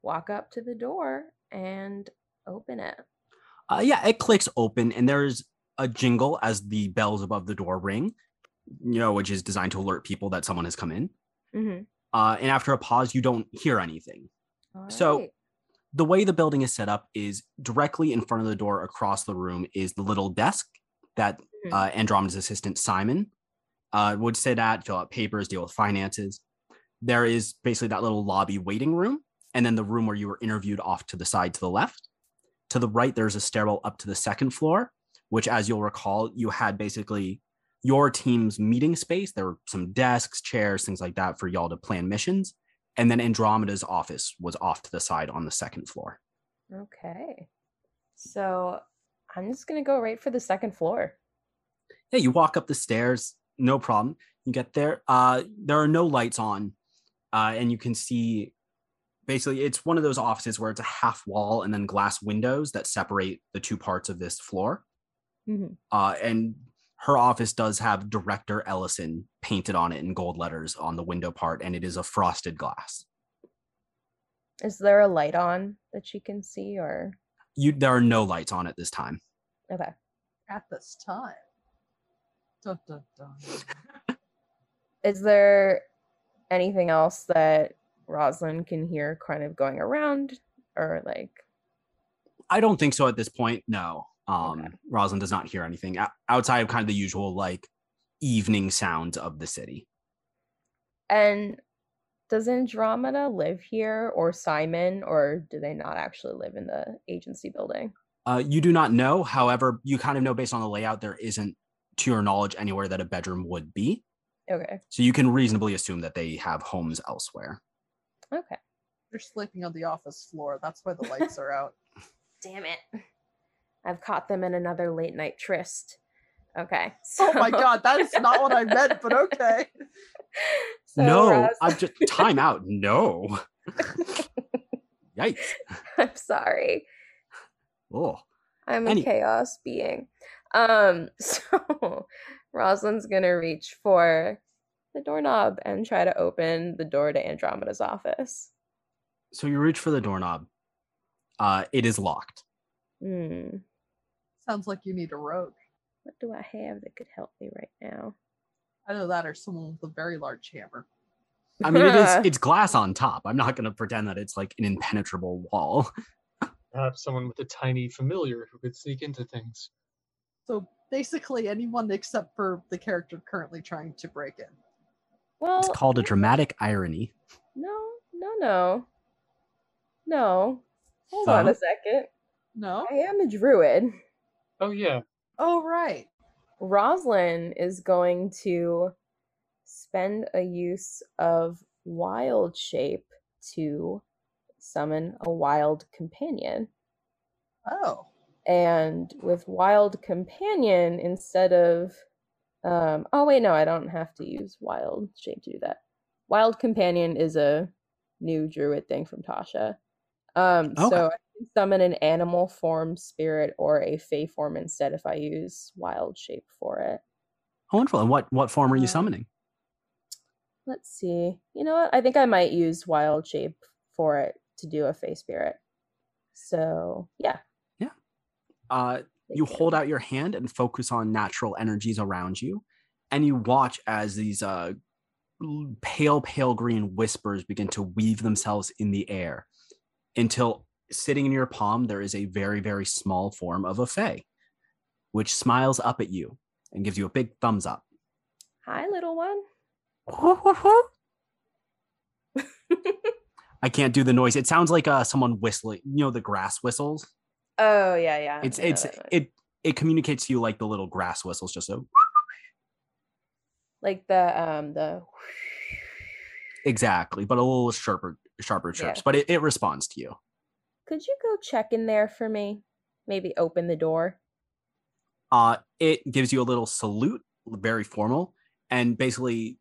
walk up to the door and open it. Uh, yeah, it clicks open, and there's a jingle as the bells above the door ring, you know, which is designed to alert people that someone has come in. Mm-hmm. Uh, and after a pause, you don't hear anything. So- The way the building is set up is directly in front of the door across the room is the little desk that Mhm. uh, Andromeda's assistant, Simon, uh, would sit at, fill out papers, deal with finances. There is basically that little lobby waiting room, and then the room where you were interviewed off to the side to the left. To the right, there's a stairwell up to the second floor, which, as you'll recall, you had basically your team's meeting space. There were some desks, chairs, things like that for y'all to plan missions. And then Andromeda's office was off to the side on the second floor. okay. So I'm just gonna go right for the second floor. Yeah, you walk up the stairs, no problem. You get there. Uh, there are no lights on, uh, and you can see basically it's one of those offices where it's a half wall and then glass windows that separate the two parts of this floor. Mm-hmm. Uh, and her office does have Director Ellison painted on it in gold letters on the window part, and it is a frosted glass. Is there a light on that she can see, or You there are no lights on at this time. okay? At this time. Dun, dun, dun. Is there anything else that Rosalind can hear, kind of going around, or like? I don't think so at this point. No. Um, Okay. Rosalind does not hear anything outside of kind of the usual like evening sounds of the city. And does Andromeda live here or Simon, or do they not actually live in the agency building? Uh, you do not know. However, you kind of know based on the layout, there isn't, to your knowledge, anywhere that a bedroom would be. Okay. So you can reasonably assume that they have homes elsewhere. Okay. They're sleeping on the office floor. That's why the lights are out. Damn it. I've caught them in another late night tryst. Okay. Oh my god, that is not what I meant, but okay. so no, Ros- I'm just time out. No. Yikes. I'm sorry. Oh, I'm Any- a chaos being. Um, so Rosalind's gonna reach for the doorknob and try to open the door to Andromeda's office. so you reach for the doorknob. Uh, it is locked. Hmm. Sounds like you need a rogue. What do I have that could help me right now? Either that or someone with a very large hammer. I mean, it is it's glass on top. I'm not going to pretend that it's like an impenetrable wall. Perhaps someone with a tiny familiar who could sneak into things. So basically, anyone except for the character currently trying to break in. well, It's called a dramatic irony. no, no, no, no. Hold on a second. No? I am a druid. Oh yeah, Oh, right. Roslyn is going to spend a use of wild shape to summon a wild companion. Oh. And with wild companion, instead of um oh wait, no, I don't have to use wild shape to do that. Wild companion is a new druid thing from Tasha. Um Okay. so I can summon an animal form spirit or a fey form instead if I use wild shape for it. Oh, wonderful. And what what form are you Uh, summoning? Let's see. You know what? I think I might use wild shape for it to do a fey spirit. So yeah. Yeah. Uh, you hold out your hand and focus on natural energies around you, and you watch as these uh, pale, pale green whispers begin to weave themselves in the air until sitting in your palm there is a very, very small form of a fae, which smiles up at you and gives you a big thumbs up. Hi, little one. I can't do the noise. It sounds like uh, someone whistling. You know the grass whistles. Oh yeah, yeah. It's I it's it it communicates to you like the little grass whistles, just so like the um the exactly, but a little sharper sharper Yeah. chirps. But it, it responds to you. Could you go check in there for me? Maybe open the door. Uh, it gives you a little salute, very formal, and basically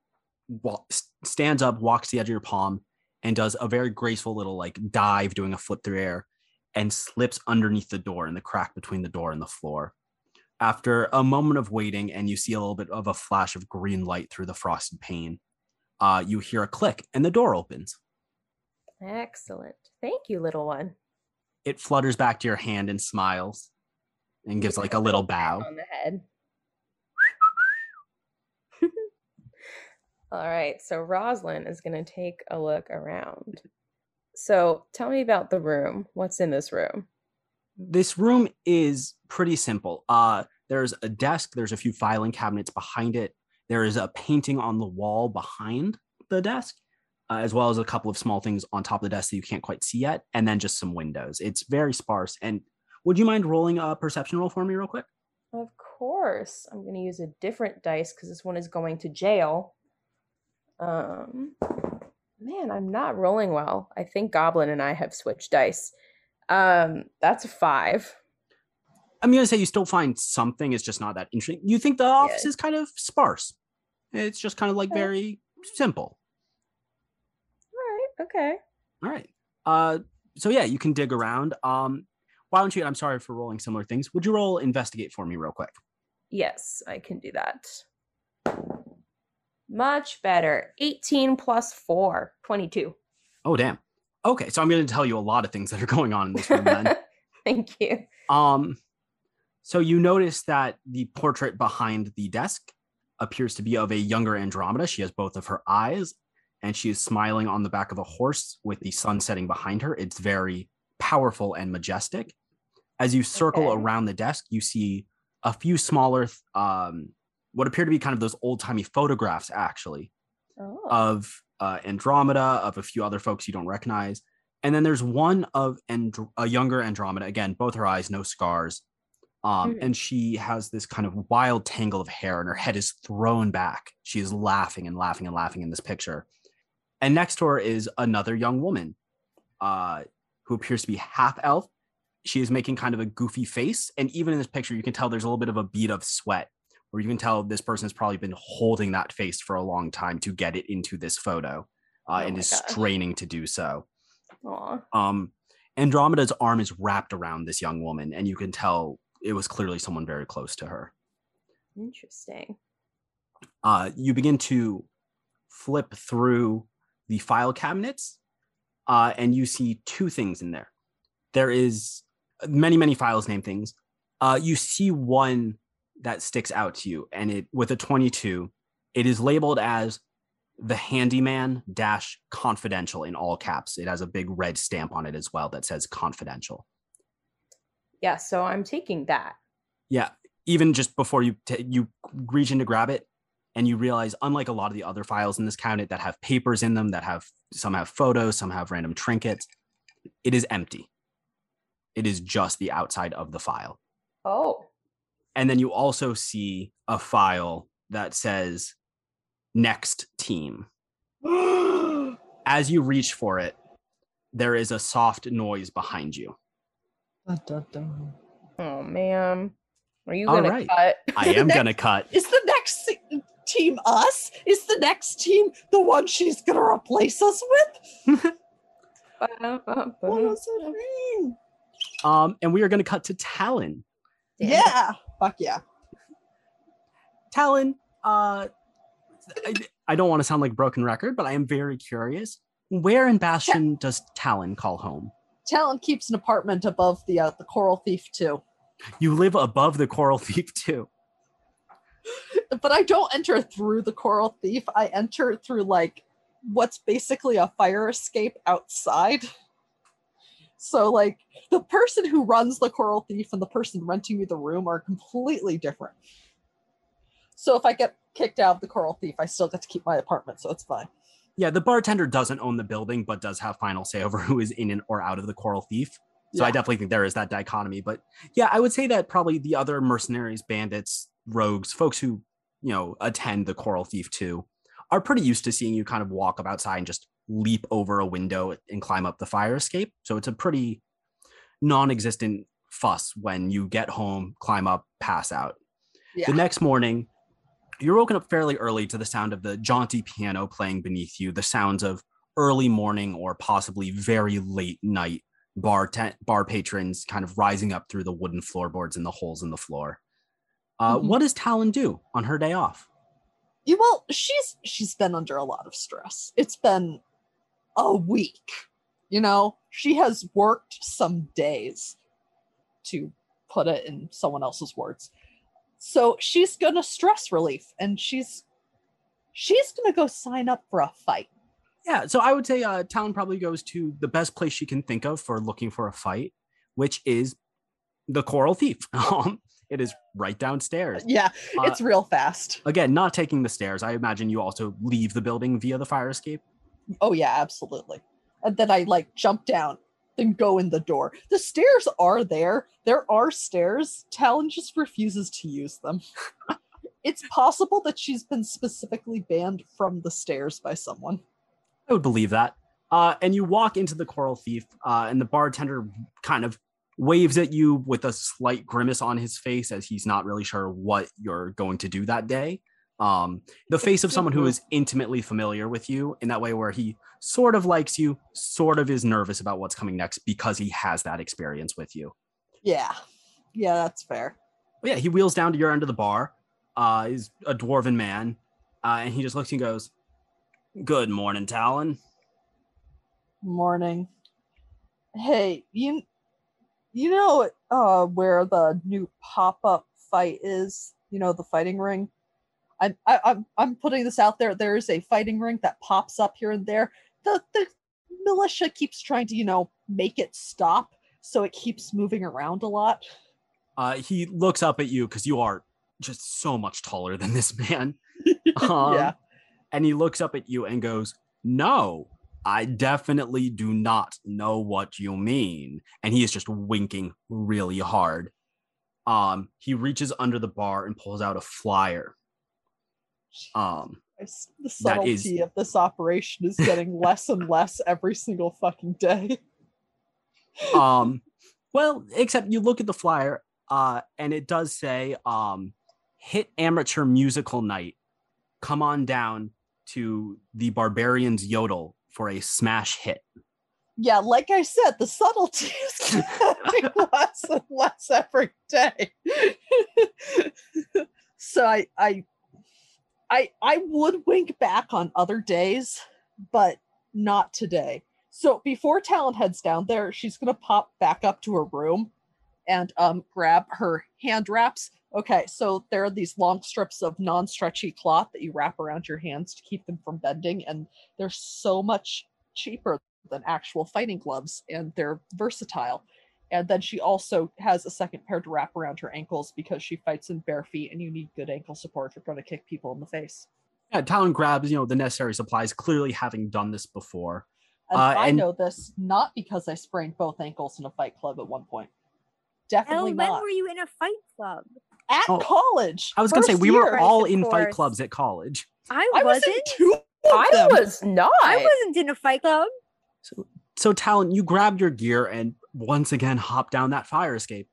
wa- stands up, walks the edge of your palm, and does a very graceful little like dive, doing a flip through air, and slips underneath the door in the crack between the door and the floor. After a moment of waiting, and you see a little bit of a flash of green light through the frosted pane, uh, you hear a click, and the door opens. Excellent. Thank you, little one. It flutters back to your hand and smiles, and gives like a little bow. on the head. All right, so Roslyn is going to take a look around. So tell me about the room. What's in this room? this room is pretty simple. Uh, there's a desk, there's a few filing cabinets behind it. There is a painting on the wall behind the desk, uh, as well as a couple of small things on top of the desk that you can't quite see yet, and then just some windows. It's very sparse. And would you mind rolling a perception roll for me, real quick? Of course, I'm going to use a different dice because this one is going to jail. Um, man, I'm not rolling well. I think Goblin and I have switched dice. Um, that's a five. I'm gonna say you still find something. It's just not that interesting. You think the office is kind of sparse. It's just kind of like very simple. Okay. All right. Uh, so yeah, you can dig around. Um, why don't you? I'm sorry for rolling similar things. Would you roll investigate for me real quick? Yes, I can do that. Much better. 18 plus 4, 22. Oh damn. Okay, so I'm going to tell you a lot of things that are going on in this room then. Thank you. um, so you notice that the portrait behind the desk appears to be of a younger Andromeda. She has both of her eyes, and she is smiling on the back of a horse with the sun setting behind her. It's very powerful and majestic. As you circle Okay. around the desk, you see a few smaller, um, what appear to be kind of those old timey photographs, actually, Oh. of uh, Andromeda, of a few other folks you don't recognize. And then there's one of Andr- a younger Andromeda. Again, both her eyes, no scars. Um, Mhm. And she has this kind of wild tangle of hair, and her head is thrown back. She is laughing and laughing and laughing in this picture. And next to her is another young woman uh, who appears to be half elf. She is making kind of a goofy face. And even in this picture, you can tell there's a little bit of a bead of sweat where you can tell this person has probably been holding that face for a long time to get it into this photo uh, Oh and is gosh. straining to do so. Aw. Um, Andromeda's arm is wrapped around this young woman, and you can tell it was clearly someone very close to her. Interesting. Uh, you begin to flip through the file cabinets, uh, and you see two things in there. There is many, many files name things. Uh, you see one that sticks out to you, and it with a 22, it is labeled as the handyman dash confidential in all caps. It has a big red stamp on it as well that says confidential. Yeah, so I'm taking that. Yeah, even just before you t- you reach in to grab it, and you realize, unlike a lot of the other files in this cabinet that have papers in them, that have some have photos, some have random trinkets, it is empty. It is just the outside of the file. Oh. And then you also see a file that says next team. As you reach for it, there is a soft noise behind you. Oh man. Are you gonna right. cut? I am Next- gonna cut. it's the next se- team us? Is the next team the one she's gonna replace us with? What does it mean? Um, and we are gonna cut to Talon. Damn. Yeah. Fuck yeah. Talon, uh, I, I don't want to sound like a broken record, but I am very curious. Where in Bastion does Talon call home? Talon keeps an apartment above the uh, the Coral Thief too, You live above the Coral Thief too. But I don't enter through the Coral Thief. I enter through like what's basically a fire escape outside. So like the person who runs the Coral Thief and the person renting me the room are completely different. So if I get kicked out of the Coral Thief, I still get to keep my apartment, so it's fine. Yeah, the bartender doesn't own the building, but does have final say over who is in and or out of the Coral Thief. So I definitely think there is that dichotomy. But yeah, I would say that probably the other mercenaries, bandits, rogues, folks who, you know, attend the Coral Thief too, are pretty used to seeing you kind of walk up outside and just leap over a window and climb up the fire escape. So it's a pretty non-existent fuss when you get home, climb up, pass out. Yeah. The next morning, you're woken up fairly early to the sound of the jaunty piano playing beneath you, the sounds of early morning or possibly very late night bar te- bar patrons kind of rising up through the wooden floorboards and the holes in the floor. Uh, Mhm. What does Talon do on her day off? Yeah, well, she's she's been under a lot of stress. It's been a week. You know, she has worked some days to put it in someone else's words. So she's gonna stress relief and she's she's gonna go sign up for a fight. Yeah, so I would say uh, Talon probably goes to the best place she can think of for looking for a fight, which is the Coral Thief. Um, it is right downstairs. Yeah, Uh, it's real fast. Again, not taking the stairs. I imagine you also leave the building via the fire escape. Oh yeah, absolutely. And then I like jump down, then go in the door. The stairs are there. There are stairs. Talon just refuses to use them. it's possible that she's been specifically banned from the stairs by someone. I would believe that. Uh, and you walk into the Coral Thief, uh, and the bartender kind of waves at you with a slight grimace on his face as he's not really sure what you're going to do that day. Um, the face of someone who is intimately familiar with you in that way, where he sort of likes you, sort of is nervous about what's coming next because he has that experience with you. Yeah. Yeah, that's fair. But yeah, he wheels down to your end of the bar. Uh, he's a dwarven man, uh, and he just looks and goes, "Good morning, Talon." Morning. Hey, you you know uh where the new pop-up fight is? You know, the fighting ring? I'm I, I'm I'm putting this out there. There is a fighting ring that pops up here and there. The the militia keeps trying to, you know, make it stop. so it keeps moving around a lot. Uh, he looks up at you because you are just so much taller than this man. Um, yeah. And he looks up at you and goes, No, I definitely do not know what you mean. And he is just winking really hard. Um, he reaches under the bar and pulls out a flyer. Um, The is- subtlety of this operation is getting less and less every single fucking day. um well except you look at the flyer uh and it does say um hit amateur musical night come on down to the barbarians yodel for a smash hit Yeah, like I said, the subtleties getting less and less every day. so I I I I would wink back on other days, but not today. So before Talon heads down there, she's gonna pop back up to her room and um grab her hand wraps. Okay, so there are these long strips of non-stretchy cloth that you wrap around your hands to keep them from bending, and they're so much cheaper than actual fighting gloves and they're versatile. And then she also has a second pair to wrap around her ankles because she fights in bare feet and you need good ankle support if you're going to kick people in the face. yeah talon grabs you know the necessary supplies clearly having done this before And Uh, I and- know this not because I sprained both ankles in a fight club at one point. Hell, Definitely when not. were you in a fight club? At Oh, college. i was gonna say first we were all Of in fight clubs at college I I was in wasn't. two of I them. was not. I wasn't in a fight club. So, so Talon, you grab your gear and once again hop down that fire escape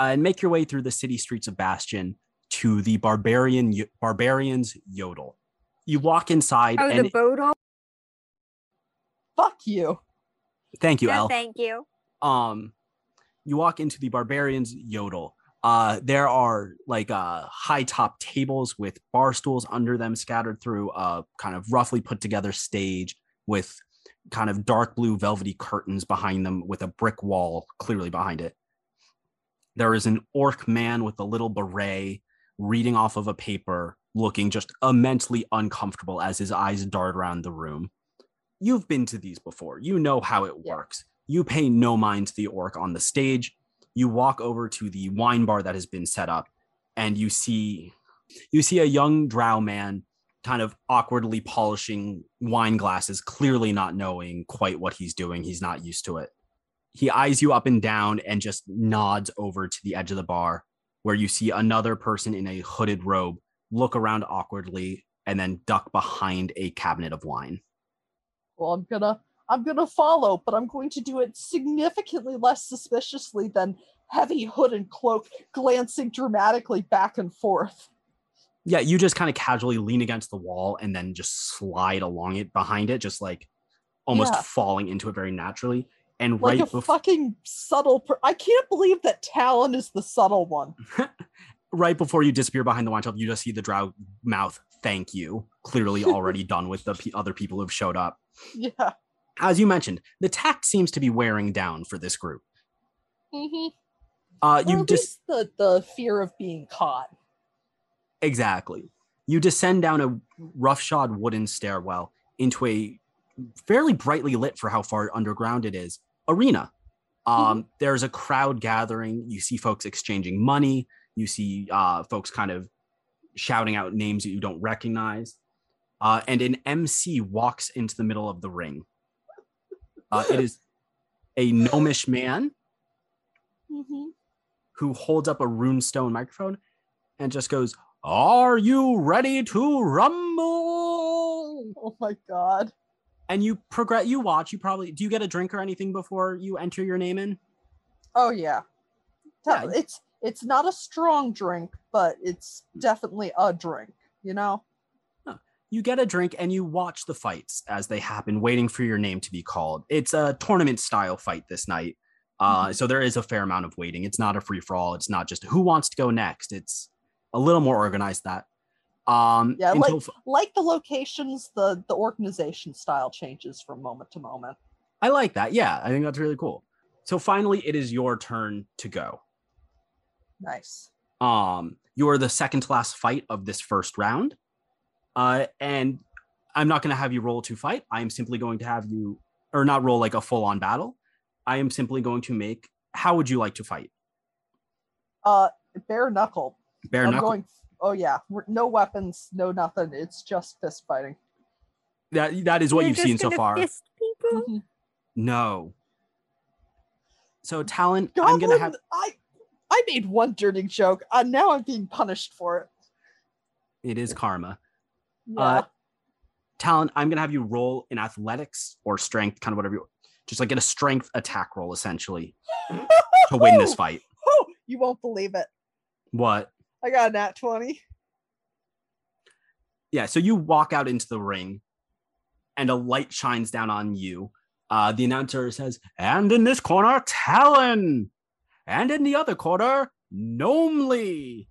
uh, and make your way through the city streets of Bastion to the barbarian Yo- barbarians yodel. You walk inside Oh, and the boat home. Fuck you. thank you, No, El. thank you. um you walk into the barbarians yodel. Uh there are like uh high top tables with bar stools under them scattered through a kind of roughly put together stage with kind of dark blue velvety curtains behind them with a brick wall clearly behind it. There is an orc man with a little beret reading off of a paper looking just immensely uncomfortable as his eyes dart around the room. You've been to these before. You know how it works you pay no mind to the orc on the stage. You walk over to the wine bar that has been set up, and you see you see a young drow man kind of awkwardly polishing wine glasses, clearly not knowing quite what he's doing. He's not used to it. He eyes you up and down and just nods over to the edge of the bar, where you see another person in a hooded robe look around awkwardly and then duck behind a cabinet of wine. Well, I'm gonna I'm gonna follow, but I'm going to do it significantly less suspiciously than heavy hood and cloak glancing dramatically back and forth. Yeah, you just kind of casually lean against the wall and then just slide along it behind it, just like almost Yeah. falling into it very naturally. And Like right a before fucking subtle per- I can't believe that Talon is the subtle one. right before you disappear behind the wine shelf, you just see the drow mouth, "Thank you," clearly already done with the pe other people who've showed up. Yeah. As you mentioned, the tact seems to be wearing down for this group. Mm-hmm. Uh, Or you at just least the the fear of being caught. Exactly. You descend down a roughshod wooden stairwell into a fairly brightly lit for how far underground it is arena. Um, There's a crowd gathering. You see folks exchanging money. You see uh, folks kind of shouting out names that you don't recognize. Uh, and an MC walks into the middle of the ring. Uh, it is a gnomish man Mm-hmm. who holds up a runestone microphone and just goes, Are you ready to rumble? Oh my god. And you progress, you watch, you probably do you get a drink or anything before you enter your name in? Oh yeah. Yeah. It's it's not a strong drink, but it's definitely a drink, you know? You get a drink and you watch the fights as they happen, waiting for your name to be called. It's a tournament style fight this night. Uh, so there is a fair amount of waiting. It's not a free for all. It's not just who wants to go next. It's a little more organized that. Um, Yeah, like- f- Like the locations, the the organization style changes from moment to moment. I like that. Yeah, I think that's really cool. So finally, it is your turn to go. Nice. Um, you are the second to last fight of this first round. Uh, and I'm not going to have you roll to fight. I am simply going to have you, or not roll like a full on battle. I am simply going to make how would you like to fight? Uh, bare knuckle. Bare I'm knuckle. going. Oh yeah, no weapons, no nothing. It's just fist fighting. That that is what You're you've just seen so far. Fist people? Mhm. No. So Talon, I'm gonna have I I made one dirty joke. and now I'm being punished for it. it is karma. Yeah. Uh, Talon, I'm gonna have you roll in athletics or strength, kind of whatever you just like get a strength attack roll essentially to win this fight. Oh, you won't believe it. What? I got a nat 20. Yeah, so you walk out into the ring and a light shines down on you. Uh, the announcer says, and in this corner, Talon. And in the other corner, Gnomely.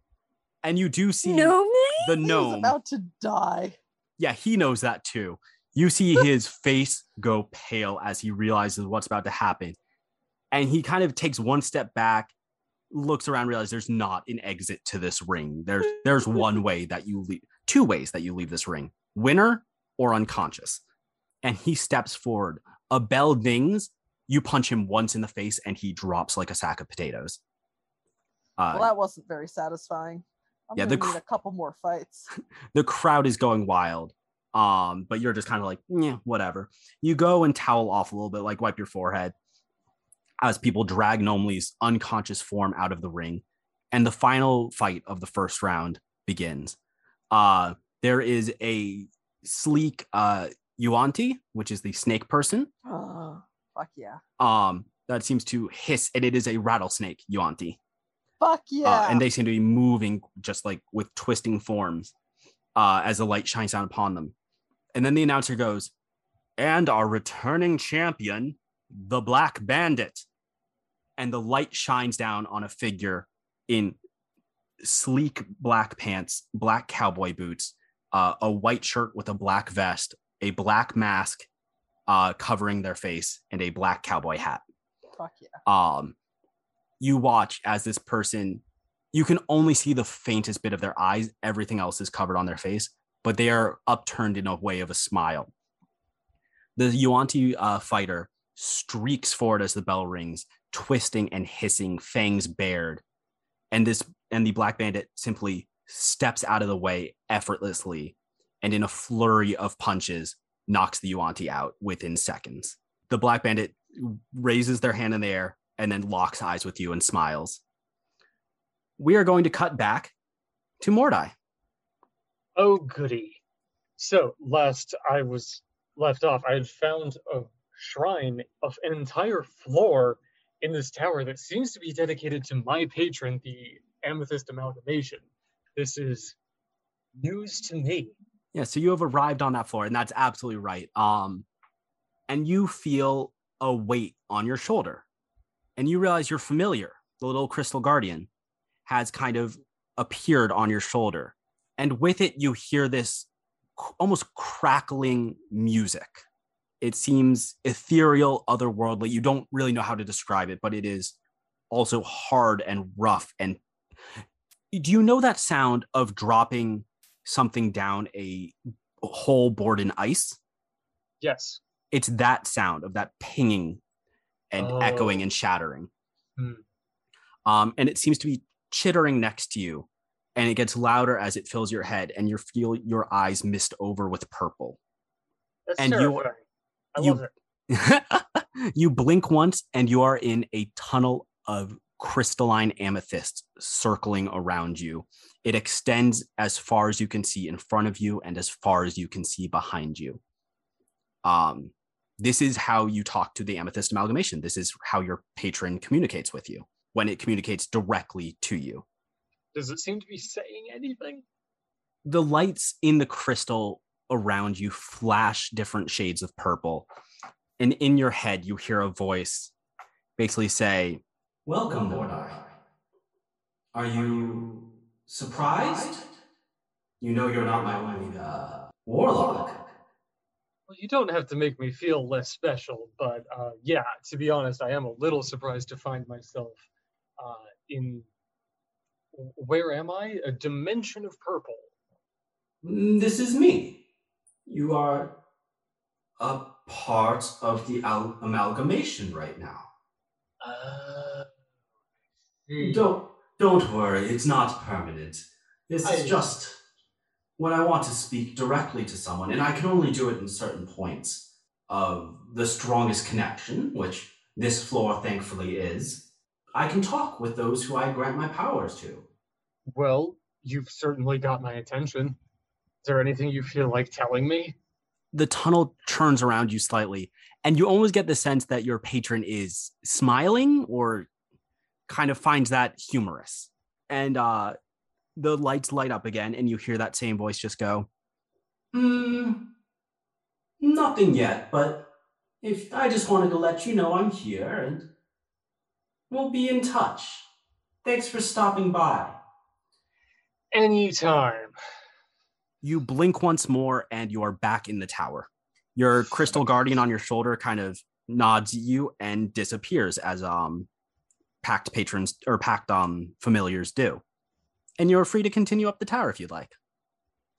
And you do see No me? the gnome. about to die. yeah, he knows that too. You see his face go pale as he realizes what's about to happen. And he kind of takes one step back, looks around, realizes there's not an exit to this ring. There's there's one way that you leave, two ways that you leave this ring: winner or unconscious. And he steps forward. A bell dings. You punch him once in the face, and he drops like a sack of potatoes. Uh, Well, that wasn't very satisfying. I'm yeah, gonna the need cr- a couple more fights. the crowd is going wild. Um, but you're just kind of like, yeah, whatever. You go and towel off a little bit, like wipe your forehead as people drag Gnomely's unconscious form out of the ring. And the final fight of the first round begins. Uh, there is a sleek uh Yuanti, which is the snake person. Oh, fuck yeah. Um, that seems to hiss, and it is a rattlesnake Yuanti. Fuck yeah. Uh, and they seem to be moving just like with twisting forms uh, as the light shines down upon them. And then the announcer goes, and our returning champion, the Black Bandit. And the light shines down on a figure in sleek black pants, black cowboy boots, uh, a white shirt with a black vest, a black mask uh, covering their face, and a black cowboy hat Fuck yeah. um you watch as this person you can only see the faintest bit of their eyes. Everything else is covered on their face but they are upturned in a way of a smile. The yuanti uh, fighter streaks forward as the bell rings twisting and hissing fangs bared. And this and the black bandit simply steps out of the way effortlessly and in a flurry of punches knocks the yuanti out within seconds. The black bandit raises their hand in the air and then locks eyes with you and smiles. We are going to cut back to Mordai. Oh, goody. So, last I was left off, I had found a shrine of an entire floor in this tower that seems to be dedicated to my patron, the Amethyst Amalgamation. This is news to me. Yeah, so you have arrived on that floor, and that's absolutely right. Um, and you feel a weight on your shoulder, and you realize your familiar. The little crystal guardian has kind of appeared on your shoulder, and with it, you hear this almost crackling music. It seems ethereal, otherworldly. You don't really know how to describe it, but it is also hard and rough. And do you know that sound of dropping something down a hole bored in ice? Yes. It's that sound of that pinging and echoing Oh. and shattering. Hmm. Um, and it seems to be chittering next to you, and it gets louder as it fills your head, and you feel your eyes mist over with purple. That's And you- terrifying. You- it. you blink once, and you are in a tunnel of crystalline amethyst circling around you. It extends as far as you can see in front of you and as far as you can see behind you. Um, this is how you talk to the amethyst amalgamation. This is how your patron communicates with you when it communicates directly to you. Does it seem to be saying anything? the lights in the crystal around you flash different shades of purple. And in your head, you hear a voice basically say, Welcome, Mordai. Are you surprised? You know you're not my only uh, warlock. Well, you don't have to make me feel less special, but uh, yeah, to be honest, I am a little surprised to find myself uh, in. Where am I? A dimension of purple. "Mm, This is me. You are a part of the al- amalgamation right now. Uh. Don't don't worry, it's not permanent. This I- is just when I want to speak directly to someone, and I can only do it in certain points of the strongest connection, which this floor thankfully is. I can talk with those who I grant my powers to. Well, you've certainly got my attention. Is there anything you feel like telling me? The tunnel turns around you slightly, and you almost get the sense that your patron is smiling or kind of finds that humorous. And uh, the lights light up again, and you hear that same voice just go, Hmm, nothing yet, but if I just wanted to let you know I'm here and we'll be in touch. Thanks for stopping by. Anytime. you blink once more and you're back in the tower. Your crystal guardian on your shoulder kind of nods at you and disappears as um pact patrons or pact um familiars do. And you're free to continue up the tower if you'd like.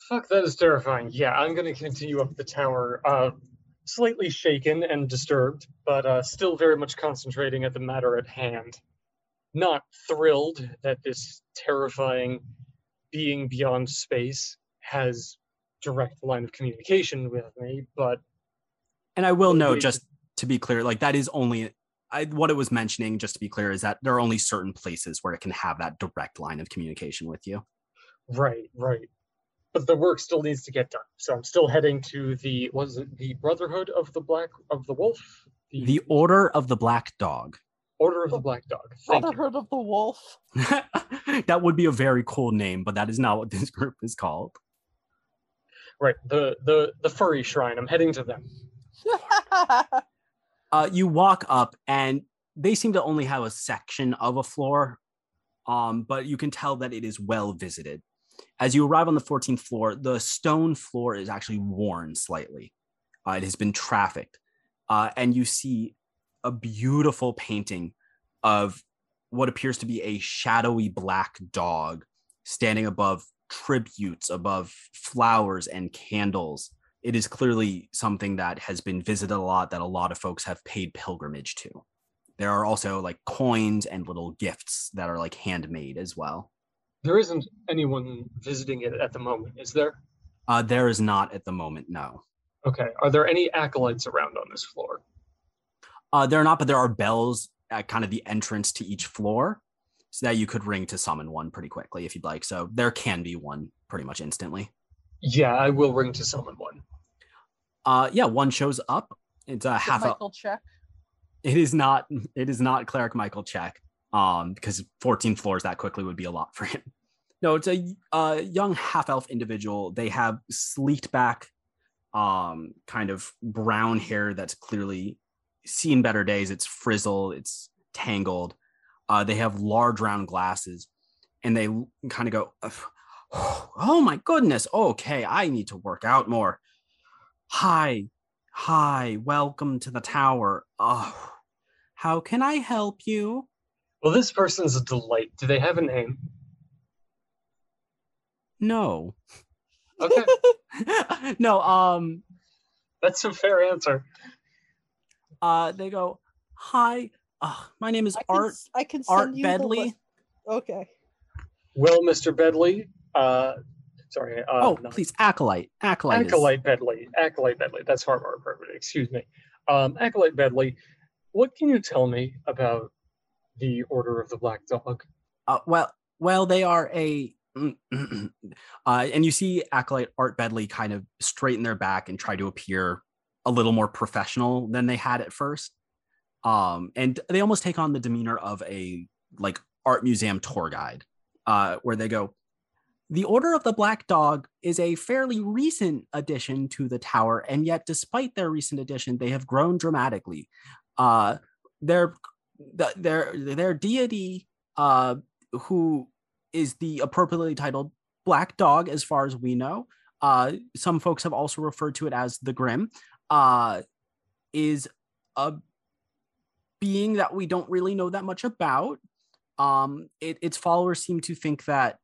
Fuck, that is terrifying. Yeah, I'm gonna continue up the tower, uh, slightly shaken and disturbed, but uh, still very much concentrating at the matter at hand. Not thrilled that this terrifying being beyond space has direct line of communication with me, but And I will note Wait. just to be clear, like that is only I, what it was mentioning, just to be clear, is that there are only certain places where it can have that direct line of communication with you. right, right. But the work still needs to get done. So I'm still heading to the was it the Brotherhood of the Black of the Wolf? The Order of the Black Dog. Order of the Black Dog. Thank you. Brotherhood of the Wolf. that would be a very cool name, but that is not what this group is called. Right, the the the furry shrine. I'm heading to them. uh, you walk up and they seem to only have a section of a floor um, but you can tell that it is well visited. As you arrive on the 14th floor the stone floor is actually worn slightly. Uh, it has been trafficked. Uh, and you see a beautiful painting of what appears to be a shadowy black dog standing above tributes above flowers and candles it is clearly something that has been visited a lot that a lot of folks have paid pilgrimage to. There are also like coins and little gifts that are like handmade as well. There isn't anyone visiting it at the moment, is there? Uh, there is not at the moment, no. Okay. Are there any acolytes around on this floor? Uh, there are not, but there are bells at kind of the entrance to each floor so that you could ring to summon one pretty quickly if you'd like. So there can be one pretty much instantly. Yeah, I will ring to summon one. Uh, yeah, one shows up. It's a half a, Michael check. it is not it is not cleric michael check um because 14 floors that quickly would be a lot for him. No it's a uh, young half elf individual. They have sleeked back um kind of brown hair that's clearly seen better days. It's frizzled it's tangled. Uh they have large round glasses and they kind of go oh my goodness okay i need to work out more hi Hi, welcome to the tower. Oh, how can I help you? Well, this person's a delight. Do they have a name? No. Okay, no, um, that's a fair answer. uh, they go, Hi, uh, my name is I can, Art s- I can send Art you the Bedley. li- okay. Well, Mr. Bedley, uh, sorry. Uh, oh, not- please, Acolyte. Acolyte. is- Acolyte Bedley. Acolyte Bedley. That's far more appropriate. Excuse me. Um, Acolyte Bedley, what can you tell me about the Order of the Black Dog? Uh, well, well, they are a. uh, and you see acolyte Art Bedley kind of straighten their back and try to appear a little more professional than they had at first. Um, and they almost take on the demeanor of a like art museum tour guide, uh, where they go, "The Order of the Black Dog is a fairly recent addition to the tower, and yet, despite their recent addition, they have grown dramatically. Uh, their their their deity, uh, who is the appropriately titled Black Dog, as far as we know. Uh, some folks have also referred to it as the Grim. Uh, is a being that we don't really know that much about. Um, it, its followers seem to think that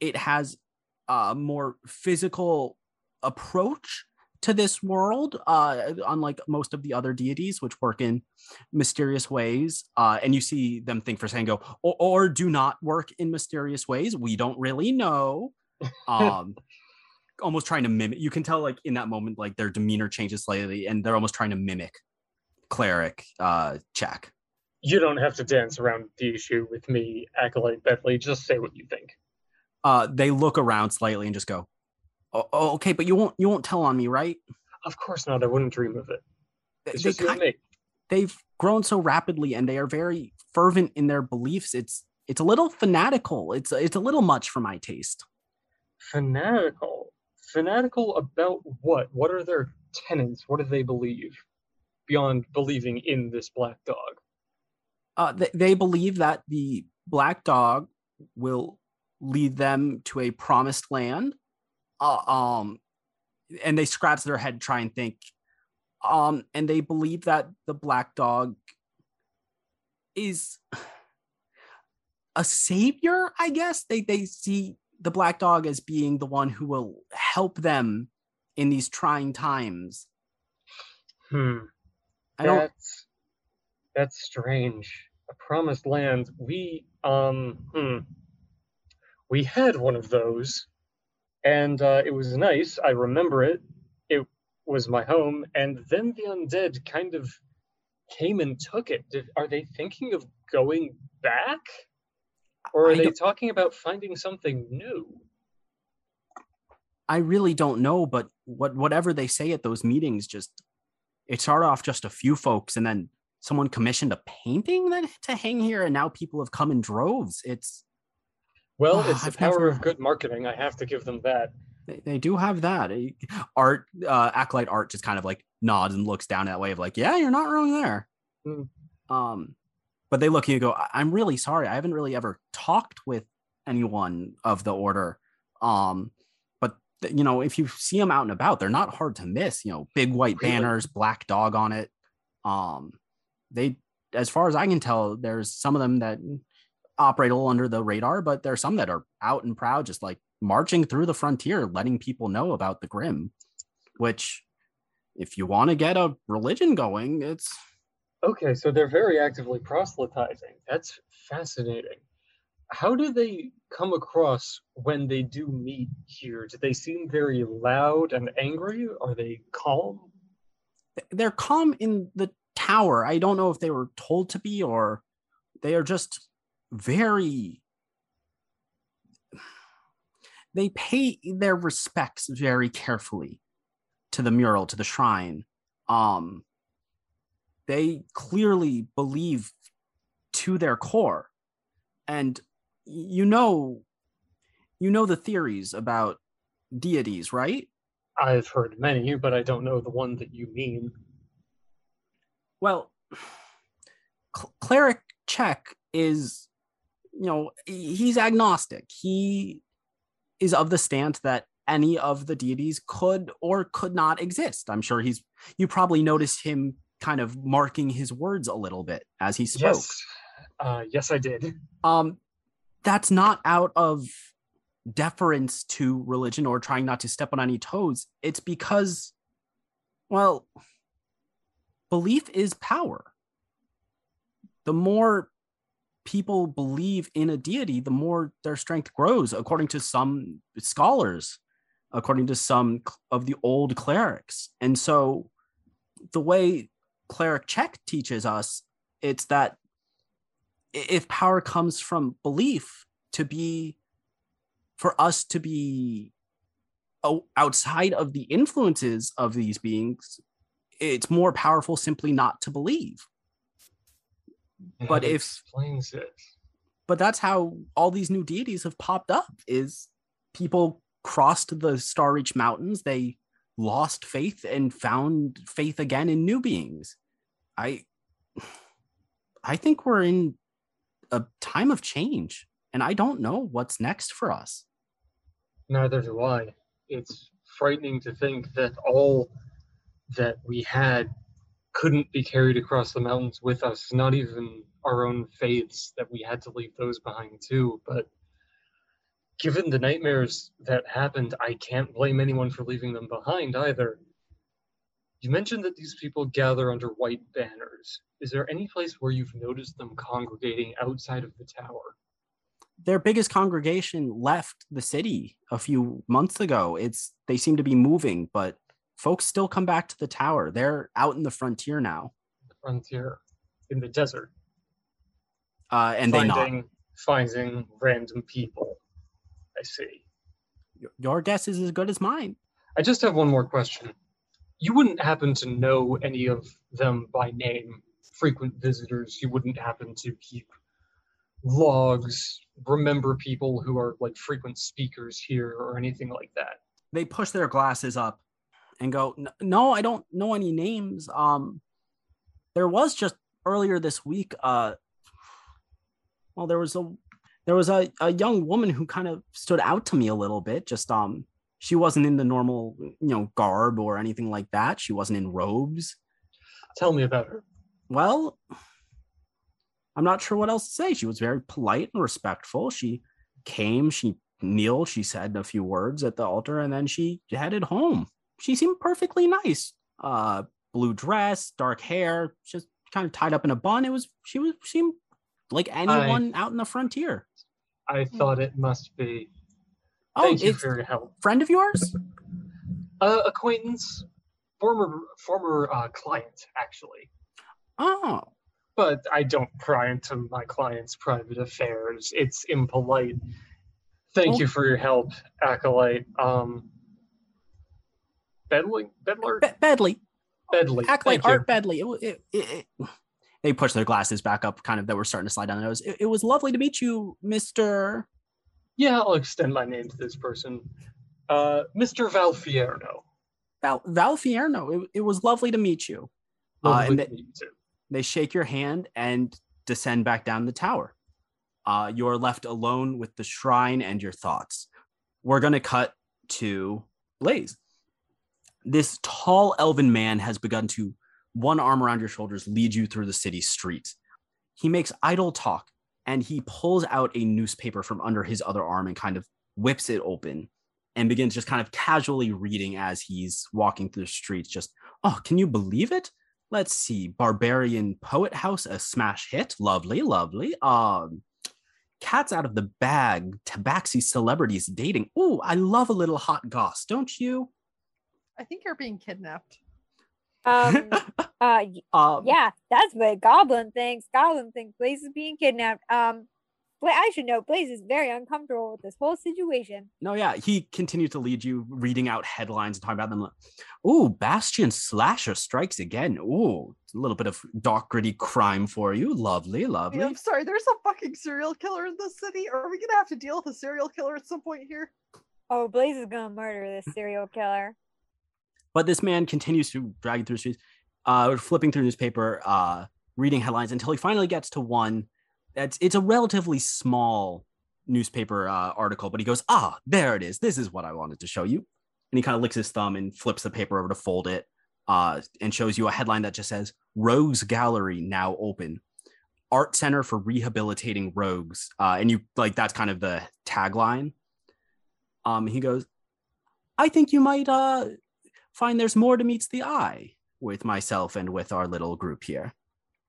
it has a more physical approach to this world, uh, unlike most of the other deities, which work in mysterious ways. Uh, and you see them think for saying, "Go or, or do not work in mysterious ways." We don't really know. Um, almost trying to mimic. You can tell, like in that moment, like their demeanor changes slightly, and they're almost trying to mimic cleric uh, check. You don't have to dance around the issue with me, Acolyte Bentley. Just say what you think. Uh, they look around slightly and just go, oh, oh, okay, but you won't you won't tell on me, right? Of course not. I wouldn't dream of it. It's They just kind- me. they've grown so rapidly and they are very fervent in their beliefs. It's it's a little fanatical. It's it's a little much for my taste. Fanatical. Fanatical about what? What are their tenets? What do they believe? Beyond believing in this black dog. Uh, they, they believe that the black dog will lead them to a promised land. Uh, um, and they scratch their head, try and think. Um, and they believe that the black dog is a savior. I guess they they see the black dog as being the one who will help them in these trying times. Hmm. I don't. That's that's strange. A promised land. We um hmm. We had one of those, and uh, it was nice. I remember it. It was my home, and then the undead kind of came and took it. Did, are they thinking of going back, or are I they don't- talking about finding something new? I really don't know, but what whatever they say at those meetings, just it started off just a few folks, and then someone commissioned a painting that to hang here, and now people have come in droves. It's Well, Ah, it's the I've power never- of good marketing. I have to give them that. they, they do have that Eh, art. Uh, acolyte art just kind of like nods and looks down that way of like, yeah, you're not wrong there. Hmm. Um, but they look at you and go, "I- I'm really sorry. I haven't really ever talked with anyone of the order. Um, but th- you know, if you see them out and about, they're not hard to miss. You know, big white Really? banners, black dog on it. Um, they, as far as I can tell, there's some of them that operate a little under the radar, but there's some that are out and proud, just like marching through the frontier, letting people know about the Grim. Which, if you want to get a religion going, it's Okay, so they're very actively proselytizing. That's fascinating. How do they come across when they do meet here? Do they seem very loud and angry? Are they calm? they're calm in the tower. I don't know if they were told to be or they are just very they pay their respects very carefully to the mural, to the shrine. Um they clearly believe to their core. And you know you know the theories about deities, right? I've heard many, but I don't know the one that you mean. Well, Cl- cleric check is, you know, he's agnostic. He is of the stance that any of the deities could or could not exist. I'm sure he's. You probably noticed him kind of marking his words a little bit as he spoke. Yes. Uh, yes, I did. Um, that's not out of deference to religion or trying not to step on any toes. It's because, well, belief is power. The more people believe in a deity, the more their strength grows, according to some scholars, according to some of the old clerics. And so, the way cleric check teaches us, it's that if power comes from belief to be for us to be outside of the influences of these beings it's more powerful simply not to believe But if- explains it. but that's how all these new deities have popped up is people crossed the star reach mountains they lost faith and found faith again in new beings i i think we're in a time of change and i don't know what's next for us Neither do I. It's frightening to think that all that we had couldn't be carried across the mountains with us, not even our own faiths, that we had to leave those behind too. But given the nightmares that happened, I can't blame anyone for leaving them behind either. You mentioned that these people gather under white banners. Is there any place where you've noticed them congregating outside of the tower? Their biggest congregation left the city a few months ago. It's they seem to be moving, but folks still come back to the tower. They're out in the frontier now. The frontier, in the desert, Uh, and they not. finding finding random people. I see. Your guess is as good as mine. I just have one more question. You wouldn't happen to know any of them by name, frequent visitors. You wouldn't happen to keep logs, remember people who are like frequent speakers here or anything like that. They push their glasses up and go, "No, I don't know any names. Um, there was just earlier this week. Uh, well, there was a there was a, a young woman who kind of stood out to me a little bit. Just um, she wasn't in the normal you know garb or anything like that. She wasn't in robes. Tell me about her. Well, I'm not sure what else to say. She was very polite and respectful. She came, she kneeled, she said a few words at the altar, and then she headed home. She seemed perfectly nice. Uh, blue dress, dark hair, just kind of tied up in a bun. It was she was seemed like anyone out in the frontier. I thought it must be. Oh, you it's for your help. friend of yours? Uh, acquaintance, former former uh, client, actually. Oh, But I don't pry into my client's private affairs. It's impolite. Thank Well- you for your help, acolyte. Um, Bedling, Bedler, Be- Bedley. Bedley. Acolyte Thank you. Art Bedley. It, it, it, it- they pushed their glasses back up, kind of that were starting to slide down their nose. It, it was lovely to meet you, Mister. Yeah, I'll extend my name to this person. Uh, Mr. Valfierno. Val, Val Fierno. It, it was lovely to meet you. Uh, and to the- meet you too. They shake your hand and descend back down the tower. Uh, you're left alone with the shrine and your thoughts. We're going to cut to Blaze. This tall elven man has begun to, one arm around your shoulders, lead you through the city streets. He makes idle talk and he pulls out a newspaper from under his other arm and kind of whips it open and begins just kind of casually reading as he's walking through the streets. Just, oh, can you believe it? let's see barbarian poet house a smash hit lovely lovely um cats out of the bag tabaxi celebrities dating Ooh, i love a little hot goss don't you I think you're being kidnapped. Um, uh, um, yeah, that's what Goblin thinks. Goblin thinks Blaze is being kidnapped. Um, Bla- I should know Blaze is very uncomfortable with this whole situation. no yeah he continued to lead you reading out headlines and talking about them like, Ooh, bastion slasher strikes again Ooh, a little bit of dark gritty crime for you lovely Wait, lovely I'm sorry, there's a fucking serial killer in this city. Are we gonna have to deal with a serial killer at some point here? Oh, Blaze is gonna murder this serial killer. But this man continues to drag through streets, uh, flipping through newspaper, uh, reading headlines until he finally gets to one that's it's a relatively small newspaper uh, article, but he goes, ah, there it is. This is what I wanted to show you. And he kind of licks his thumb and flips the paper over to fold it, uh, and shows you a headline that just says "Rogues Gallery now open." Art Center for Rehabilitating Rogues, uh, and you like that's kind of the tagline. Um, he goes, "I think you might uh, find there's more to meets the eye with myself and with our little group here.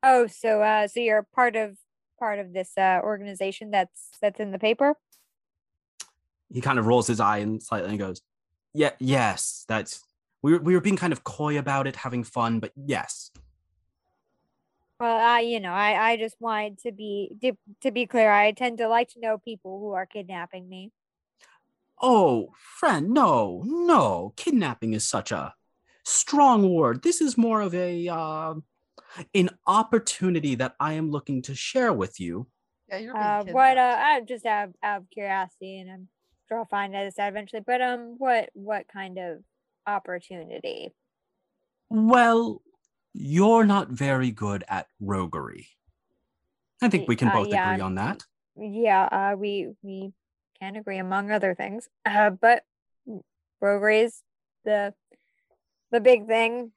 Oh, so uh, so you're part of part of this uh organization that's that's in the paper. He kind of rolls his eye and slightly and goes, "Yeah, yes, that's we were, we were being kind of coy about it, having fun, but yes, Well, I you know I I just wanted to be to, to be clear. I tend to like to know people who are kidnapping me. Oh, friend, no, no, kidnapping is such a strong word. This is more of a uh, an opportunity that I am looking to share with you. Yeah, you're being Uh, kidnapped. what uh, I just have out of curiosity, and I'm sure I'll find this out eventually. But um, what what kind of opportunity? Well, you're not very good at roguery. I think we can Uh, both yeah, agree on that. Yeah, uh, we we can agree among other things. Uh, but roguery is the the big thing.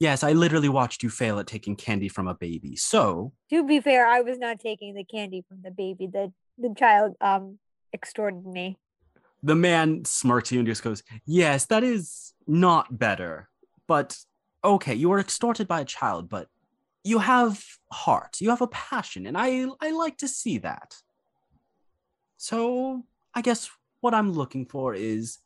Yes, I literally watched you fail at taking candy from a baby. So, To be fair, I was not taking the candy from the baby. The the child um extorted me. the man smirks you and just goes, Yes, that is not better. But okay, you were extorted by a child, but you have heart, you have a passion, and I I like to see that. So I guess what I'm looking for is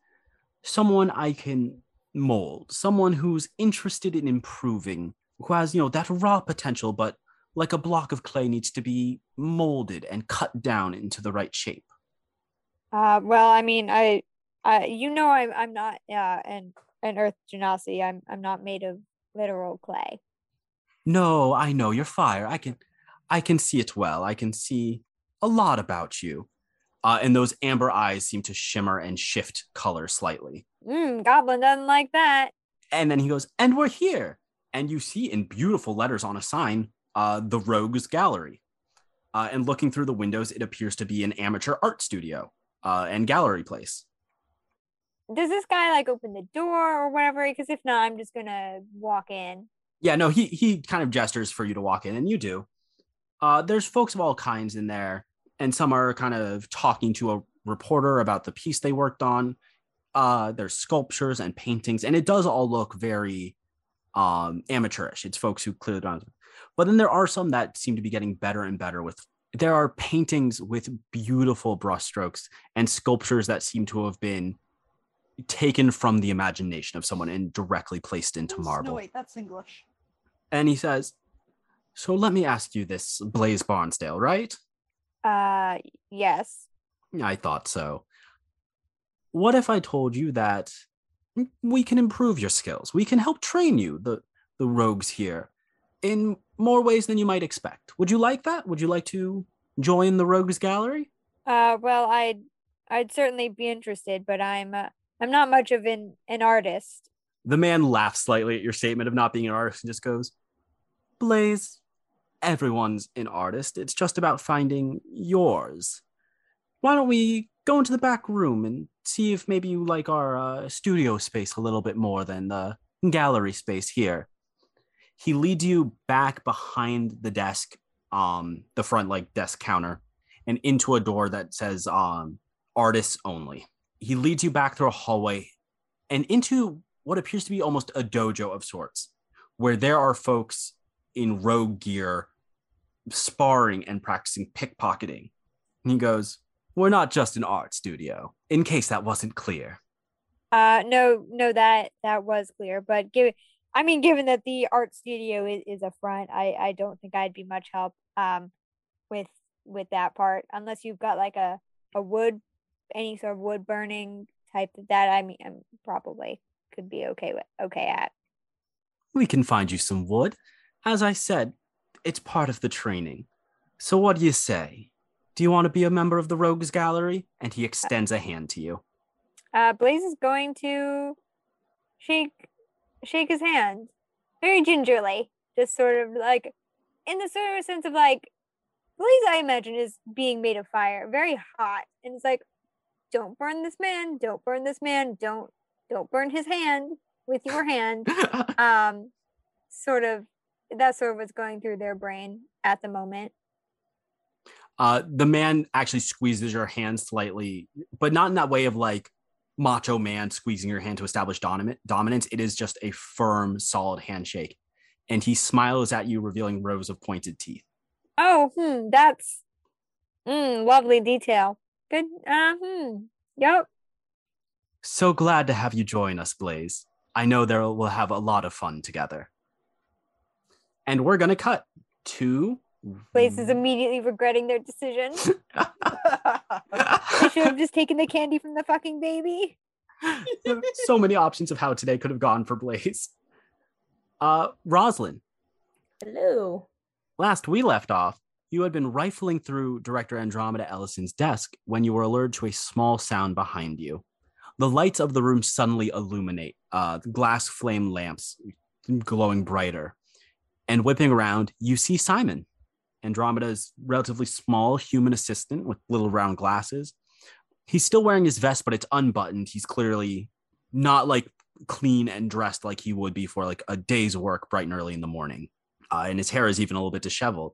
someone I can mold, someone who's interested in improving, who has, you know, that raw potential, but like a block of clay needs to be molded and cut down into the right shape. Uh, well, I mean, I, I, you know, I'm, I'm not, uh, an, an earth genasi. I'm, I'm not made of literal clay. No, I know you're fire. I can, I can see it well. I can see a lot about you. Uh, and those amber eyes seem to shimmer and shift color slightly. Mm, Goblin doesn't like that. And then he goes, and we're here. And you see in beautiful letters on a sign, uh, the Rogues Gallery. Uh, and looking through the windows, it appears to be an amateur art studio uh, and gallery place. Does this guy like open the door or whatever? Because if not, I'm just gonna walk in. Yeah, no, he he kind of gestures for you to walk in, and you do. Uh, there's folks of all kinds in there, and some are kind of talking to a reporter about the piece they worked on. Uh, there's sculptures and paintings, and it does all look very um, amateurish. It's folks who clearly don't. But then there are some that seem to be getting better and better with. There are paintings with beautiful brushstrokes and sculptures that seem to have been taken from the imagination of someone and directly placed into marble. No, wait, that's English. And he says, So let me ask you this, Blaze Barnsdale, right? Uh, yes. I thought so. What if I told you that we can improve your skills? We can help train you, the, the rogues here, in more ways than you might expect. Would you like that? Would you like to join the rogues gallery? Uh, well, I'd, I'd certainly be interested, but I'm, uh, I'm not much of an, an artist. The man laughs slightly at your statement of not being an artist and just goes, Blaze, everyone's an artist. It's just about finding yours. Why don't we go into the back room and see if maybe you like our uh, studio space a little bit more than the gallery space here? He leads you back behind the desk, um, the front like desk counter, and into a door that says um, artists only. He leads you back through a hallway and into what appears to be almost a dojo of sorts, where there are folks in rogue gear sparring and practicing pickpocketing. And he goes, We're not just an art studio, in case that wasn't clear. Uh, no, no, that, that was clear, but give, I mean, given that the art studio is, is a front, I, I don't think I'd be much help, um, with, with that part, unless you've got like a, a wood, any sort of wood burning type of that, I mean, I'm probably could be okay with, okay at. We can find you some wood. As I said, it's part of the training. So what do you say? Do you want to be a member of the Rogues Gallery? And he extends a hand to you. Uh, Blaze is going to shake shake his hand very gingerly, just sort of like in the sort of sense of like Blaze, I imagine, is being made of fire, very hot, and it's like, don't burn this man, don't burn this man, don't don't burn his hand with your hand. Um, sort of that's sort of what's going through their brain at the moment. uh, the man actually squeezes your hand slightly, but not in that way of like macho man squeezing your hand to establish dominant dominance. It is just a firm, solid handshake. And he smiles at you, revealing rows of pointed teeth. Oh, hmm, that's mm, lovely detail. Good. Uh, hmm. Yep. So glad to have you join us, Blaze. I know there we'll have a lot of fun together. And we're gonna cut to Blaze is immediately regretting their decision. They should have just taken the candy from the fucking baby. so many options of how today could have gone for Blaze. Uh, Roslyn, Hello. last we left off, you had been rifling through Director Andromeda Ellison's desk when you were alerted to a small sound behind you. The lights of the room suddenly illuminate, uh, glass flame lamps glowing brighter. And whipping around, you see Simon, Andromeda's relatively small human assistant with little round glasses. He's still wearing his vest, but it's unbuttoned. He's clearly not like clean and dressed like he would be for like a day's work bright and early in the morning. Uh, and his hair is even a little bit disheveled.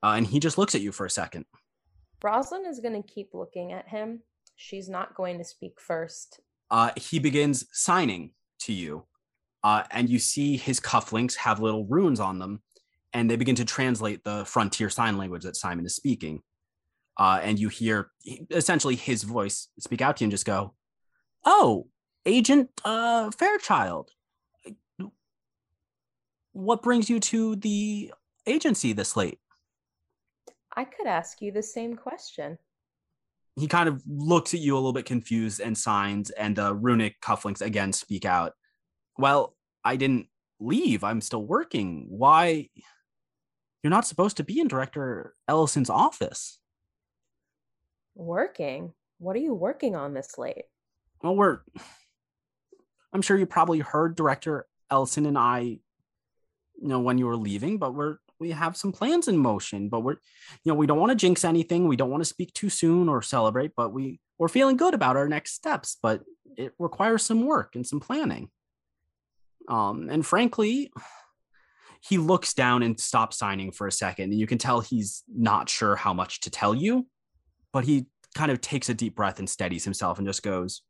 Uh, and he just looks at you for a second. Roslyn is going to keep looking at him. She's not going to speak first. Uh, he begins signing to you. Uh, and you see his cufflinks have little runes on them, and they begin to translate the frontier sign language that Simon is speaking. Uh, and you hear essentially his voice speak out to you and just go, "Oh, Agent uh, Fairchild, what brings you to the agency this late?" I could ask you the same question. He kind of looks at you a little bit confused and signs, and the runic cufflinks again speak out. Well, I didn't leave. I'm still working. Why? You're not supposed to be in Director Ellison's office. Working? What are you working on this late? Well, we're. I'm sure you probably heard Director Ellison and I, you know, when you were leaving, but we're we have some plans in motion, but we're, you know, we don't want to jinx anything. We don't want to speak too soon or celebrate, but we we're feeling good about our next steps. But it requires some work and some planning. Um, and frankly, he looks down and stops signing for a second, and you can tell he's not sure how much to tell you, but he kind of takes a deep breath and steadies himself and just goes,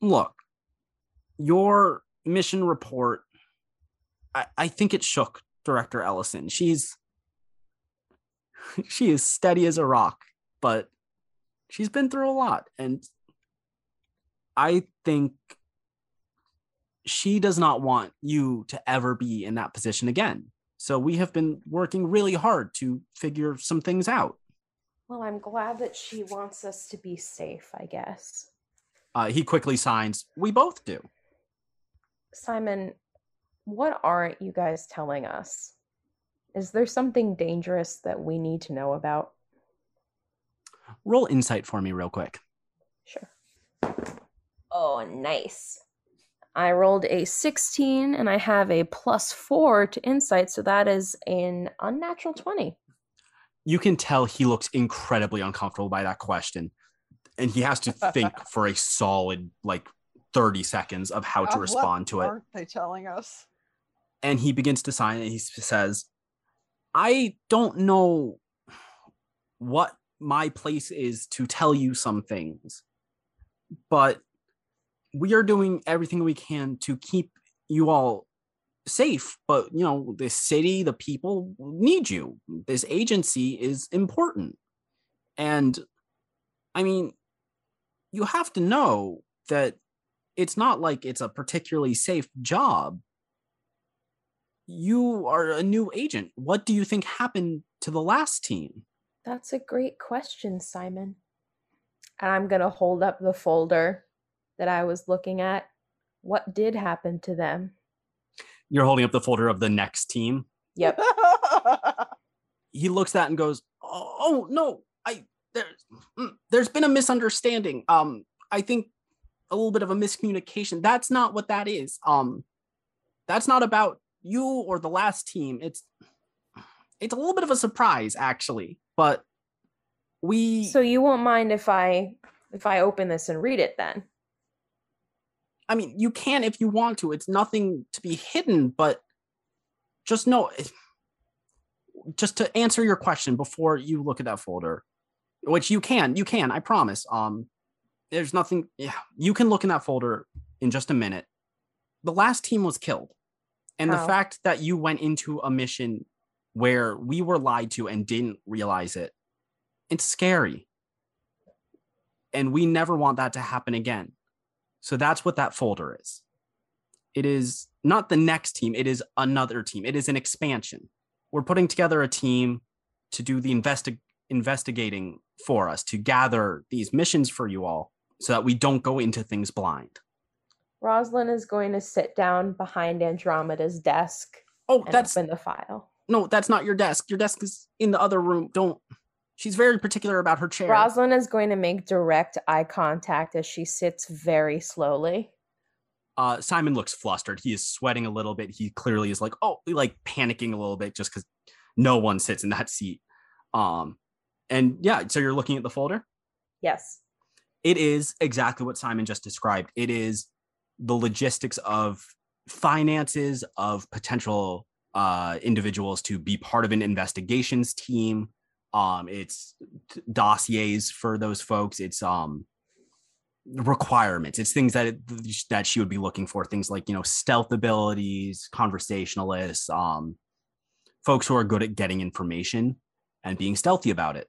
"Look, your mission report." I, I think it shook director Ellison. She's she is steady as a rock, but she's been through a lot and I think she does not want you to ever be in that position again. So we have been working really hard to figure some things out. Well, I'm glad that she wants us to be safe, I guess. Uh, he quickly signs, We both do. Simon, what aren't you guys telling us? Is there something dangerous that we need to know about? Roll insight for me, real quick. Sure. Oh, nice. I rolled a 16 and I have a plus four to insight, so that is an unnatural 20. You can tell he looks incredibly uncomfortable by that question. And he has to think for a solid like 30 seconds of how to Uh, respond what to it. What aren't they telling us? and he begins to sign and he says i don't know what my place is to tell you some things but we are doing everything we can to keep you all safe but you know the city the people need you this agency is important and i mean you have to know that it's not like it's a particularly safe job you are a new agent. What do you think happened to the last team? That's a great question, Simon. And I'm going to hold up the folder that I was looking at. What did happen to them? You're holding up the folder of the next team. Yep. He looks at and goes, "Oh, oh, no, I there's mm, there's been a misunderstanding. Um, I think a little bit of a miscommunication. That's not what that is. Um, that's not about you or the last team. It's it's a little bit of a surprise, actually. But we So you won't mind if I if I open this and read it then? I mean, you can if you want to. It's nothing to be hidden, but just know just to answer your question before you look at that folder, which you can, you can, I promise. Um, there's nothing, yeah, you can look in that folder in just a minute. The last team was killed. And the fact that you went into a mission where we were lied to and didn't realize it, it's scary. And we never want that to happen again. So that's what that folder is. It is not the next team, it is another team. It is an expansion. We're putting together a team to do the investi- investigating for us, to gather these missions for you all so that we don't go into things blind. Roslyn is going to sit down behind Andromeda's desk Oh, and that's in the file. no, that's not your desk. Your desk is in the other room. Don't. She's very particular about her chair. Roslyn is going to make direct eye contact as she sits very slowly. uh simon looks flustered he is sweating a little bit he clearly is like oh like panicking a little bit just because no one sits in that seat um and yeah so you're looking at the folder Yes. it is exactly what simon just described it is the logistics of finances of potential uh individuals to be part of an investigations team um it's dossiers for those folks it's um requirements. It's things that it, that she would be looking for. Things like you know stealth abilities, conversationalists, um, folks who are good at getting information and being stealthy about it.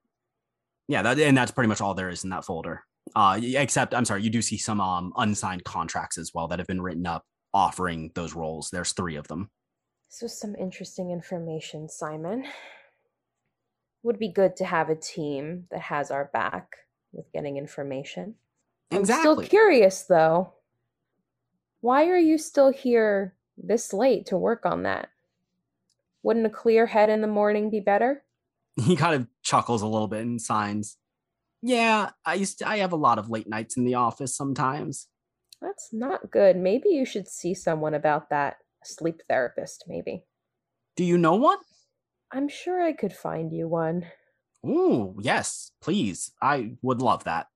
Yeah, that and that's pretty much all there is in that folder. Uh, except I'm sorry, you do see some um unsigned contracts as well that have been written up offering those roles. There's three of them. Was some interesting information, Simon. Would be good to have a team that has our back with getting information. I'm still curious though. Why are you still here this late to work on that? Wouldn't a clear head in the morning be better? He kind of chuckles a little bit and signs. Yeah, I used to, I have a lot of late nights in the office sometimes. That's not good. Maybe you should see someone about that. A sleep therapist, maybe. Do you know one? I'm sure I could find you one. Ooh, yes, please. I would love that.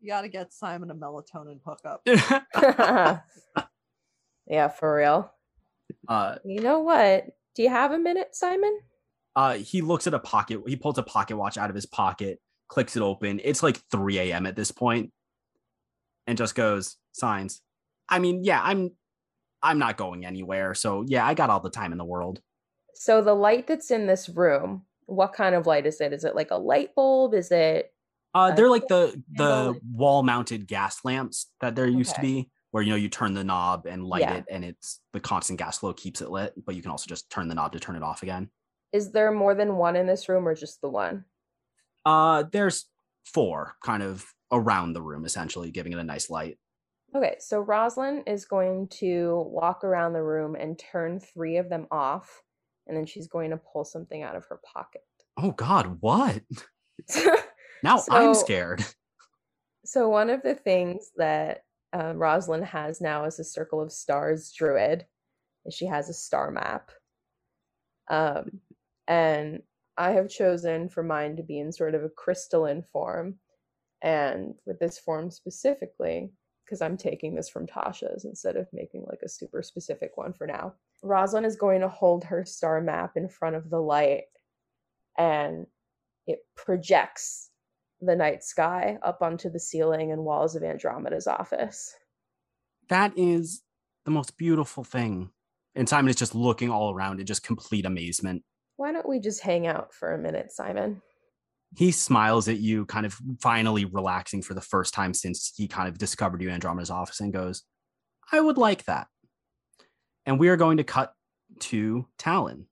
You got to get Simon a melatonin hookup. yeah, for real. uh, You know what? Do you have a minute, Simon? uh, he looks at a pocket. He pulls a pocket watch out of his pocket, clicks it open. It's like 3 a.m. at this point, and just goes signs. I mean, yeah, I'm, I'm not going anywhere. So yeah, I got all the time in the world. So the light that's in this room, what kind of light is it? Is it like a light bulb? Is it Uh, they're like the the wall-mounted gas lamps that there used to be, where you know you turn the knob and light Yeah. it, and it's the constant gas flow keeps it lit. But you can also just turn the knob to turn it off again. is there more than one in this room or just the one? Uh, there's four kind of around the room, essentially giving it a nice light. Okay, so Roslyn is going to walk around the room and turn three of them off, and then she's going to pull something out of her pocket. Oh God, what? Now I'm scared. so one of the things that um, Roslyn has now as a Circle of Stars druid is she has a star map. Um, and I have chosen for mine to be in sort of a crystalline form, and with this form specifically, because I'm taking this from Tasha's instead of making like a super specific one for now. Roslyn is going to hold her star map in front of the light, and it projects the night sky up onto the ceiling and walls of Andromeda's office. That is the most beautiful thing. And Simon is just looking all around in just complete amazement. Why don't we just hang out for a minute, Simon? He smiles at you, kind of finally relaxing for the first time since he kind of discovered you in Andromeda's office and goes, I would like that. And we are going to cut to Talon.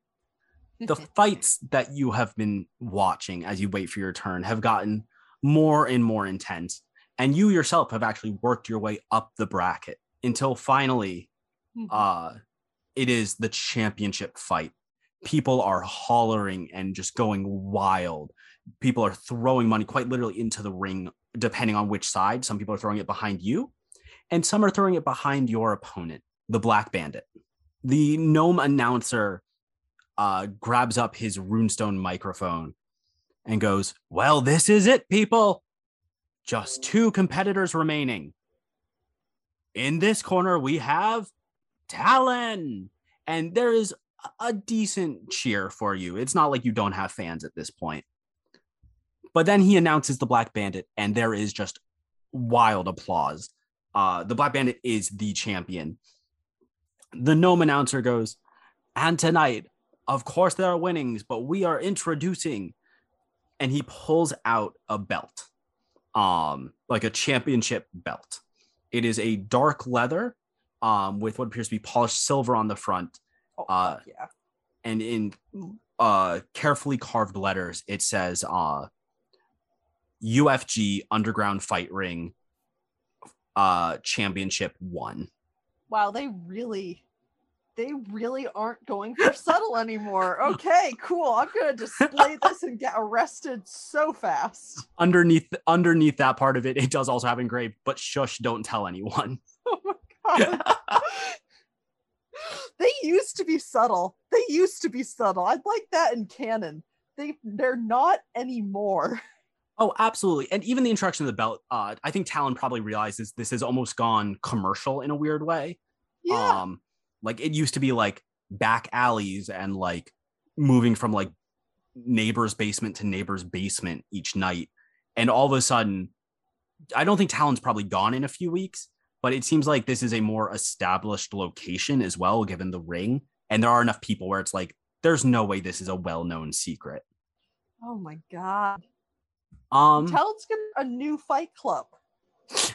The fights that you have been watching as you wait for your turn have gotten more and more intense. And you yourself have actually worked your way up the bracket until finally Mhm. uh it is the championship fight people are hollering and just going wild people are throwing money quite literally into the ring depending on which side some people are throwing it behind you and some are throwing it behind your opponent the black bandit the gnome announcer uh grabs up his runestone microphone and goes well this is it people just two competitors remaining in this corner we have Talon. And there is a- a decent cheer for you. It's not like you don't have fans at this point. But then he announces the Black Bandit, and there is just wild applause. Uh, the Black Bandit is the champion. The gnome announcer goes, and tonight, of course, there are winnings, but we are introducing. And he pulls out a belt, um, like a championship belt. It is a dark leather um, with what appears to be polished silver on the front, Oh, uh, yeah. and in uh, carefully carved letters, it says uh, UFG Underground Fight Ring uh, Championship One. Wow, they really, they really aren't going for subtle anymore. Okay, cool. I'm gonna display this and get arrested so fast. Underneath, underneath that part of it, it does also have engraved, but shush, don't tell anyone. Oh my god. they used to be subtle. They used to be subtle. I'd like that in canon. They they're not anymore. Oh, absolutely. And even the introduction of the belt, uh, I think Talon probably realizes this has almost gone commercial in a weird way. Yeah. Um, like it used to be like back alleys and like moving from like neighbor's basement to neighbor's basement each night. And all of a sudden, I don't think Talon's probably gone in a few weeks, but it seems like this is a more established location as well, given the ring. And there are enough people where it's like, there's no way this is a well-known secret. Oh my god. Um, Talon's got a new fight club.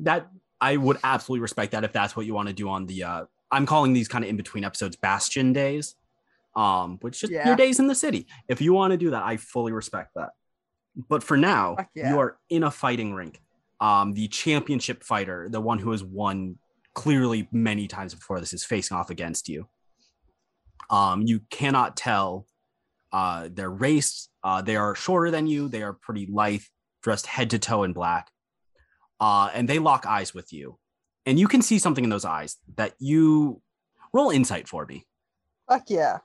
that I would absolutely respect that if that's what you want to do on the. uh I'm calling these kind of in between episodes Bastion days, um, which just Yeah. your days in the city. If you want to do that, I fully respect that. But for now, yeah. you are in a fighting rink. Um, the championship fighter, the one who has won clearly many times before this, is facing off against you. Um, you cannot tell uh, their race. Uh, they are shorter than you. They are pretty lithe, dressed head to toe in black. Uh, and they lock eyes with you. And you can see something in those eyes that you roll insight for me. Fuck yeah.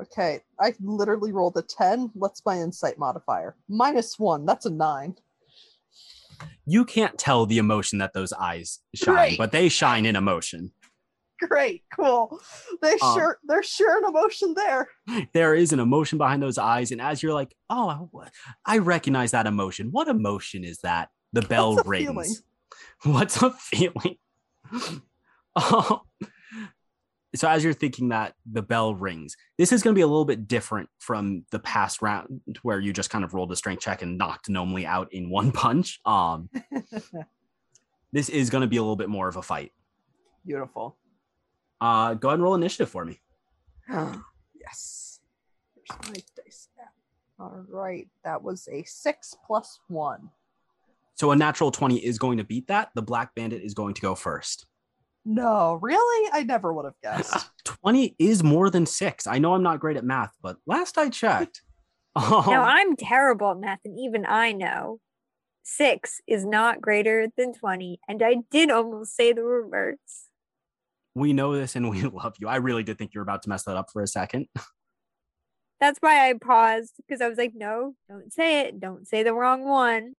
Okay, I literally rolled a 10. What's my insight modifier? Minus one. That's a nine. You can't tell the emotion that those eyes shine, Great. but they shine in emotion. Great, cool. They Um, sure they're sure an emotion there. There is an emotion behind those eyes. And as you're like, oh, I recognize that emotion. What emotion is that? The bell What's rings. feeling? What's a feeling? Oh. so as you're thinking that the bell rings, this is going to be a little bit different from the past round where you just kind of rolled a strength check and knocked Nomely out in one punch. Um, this is going to be a little bit more of a fight. Beautiful. Uh, go ahead and roll initiative for me. yes. Where's my dice at? All right, that was a six plus one. So a natural 20 is going to beat that. The Black Bandit is going to go first. No, really? I never would have guessed. 20 is more than six. I know I'm not great at math, but last I checked. um, Now I'm terrible at math, and even I know six is not greater than 20. And I did almost say the reverse. We know this and we love you. I really did think you were about to mess that up for a second. That's why I paused because I was like, no, don't say it. Don't say the wrong one.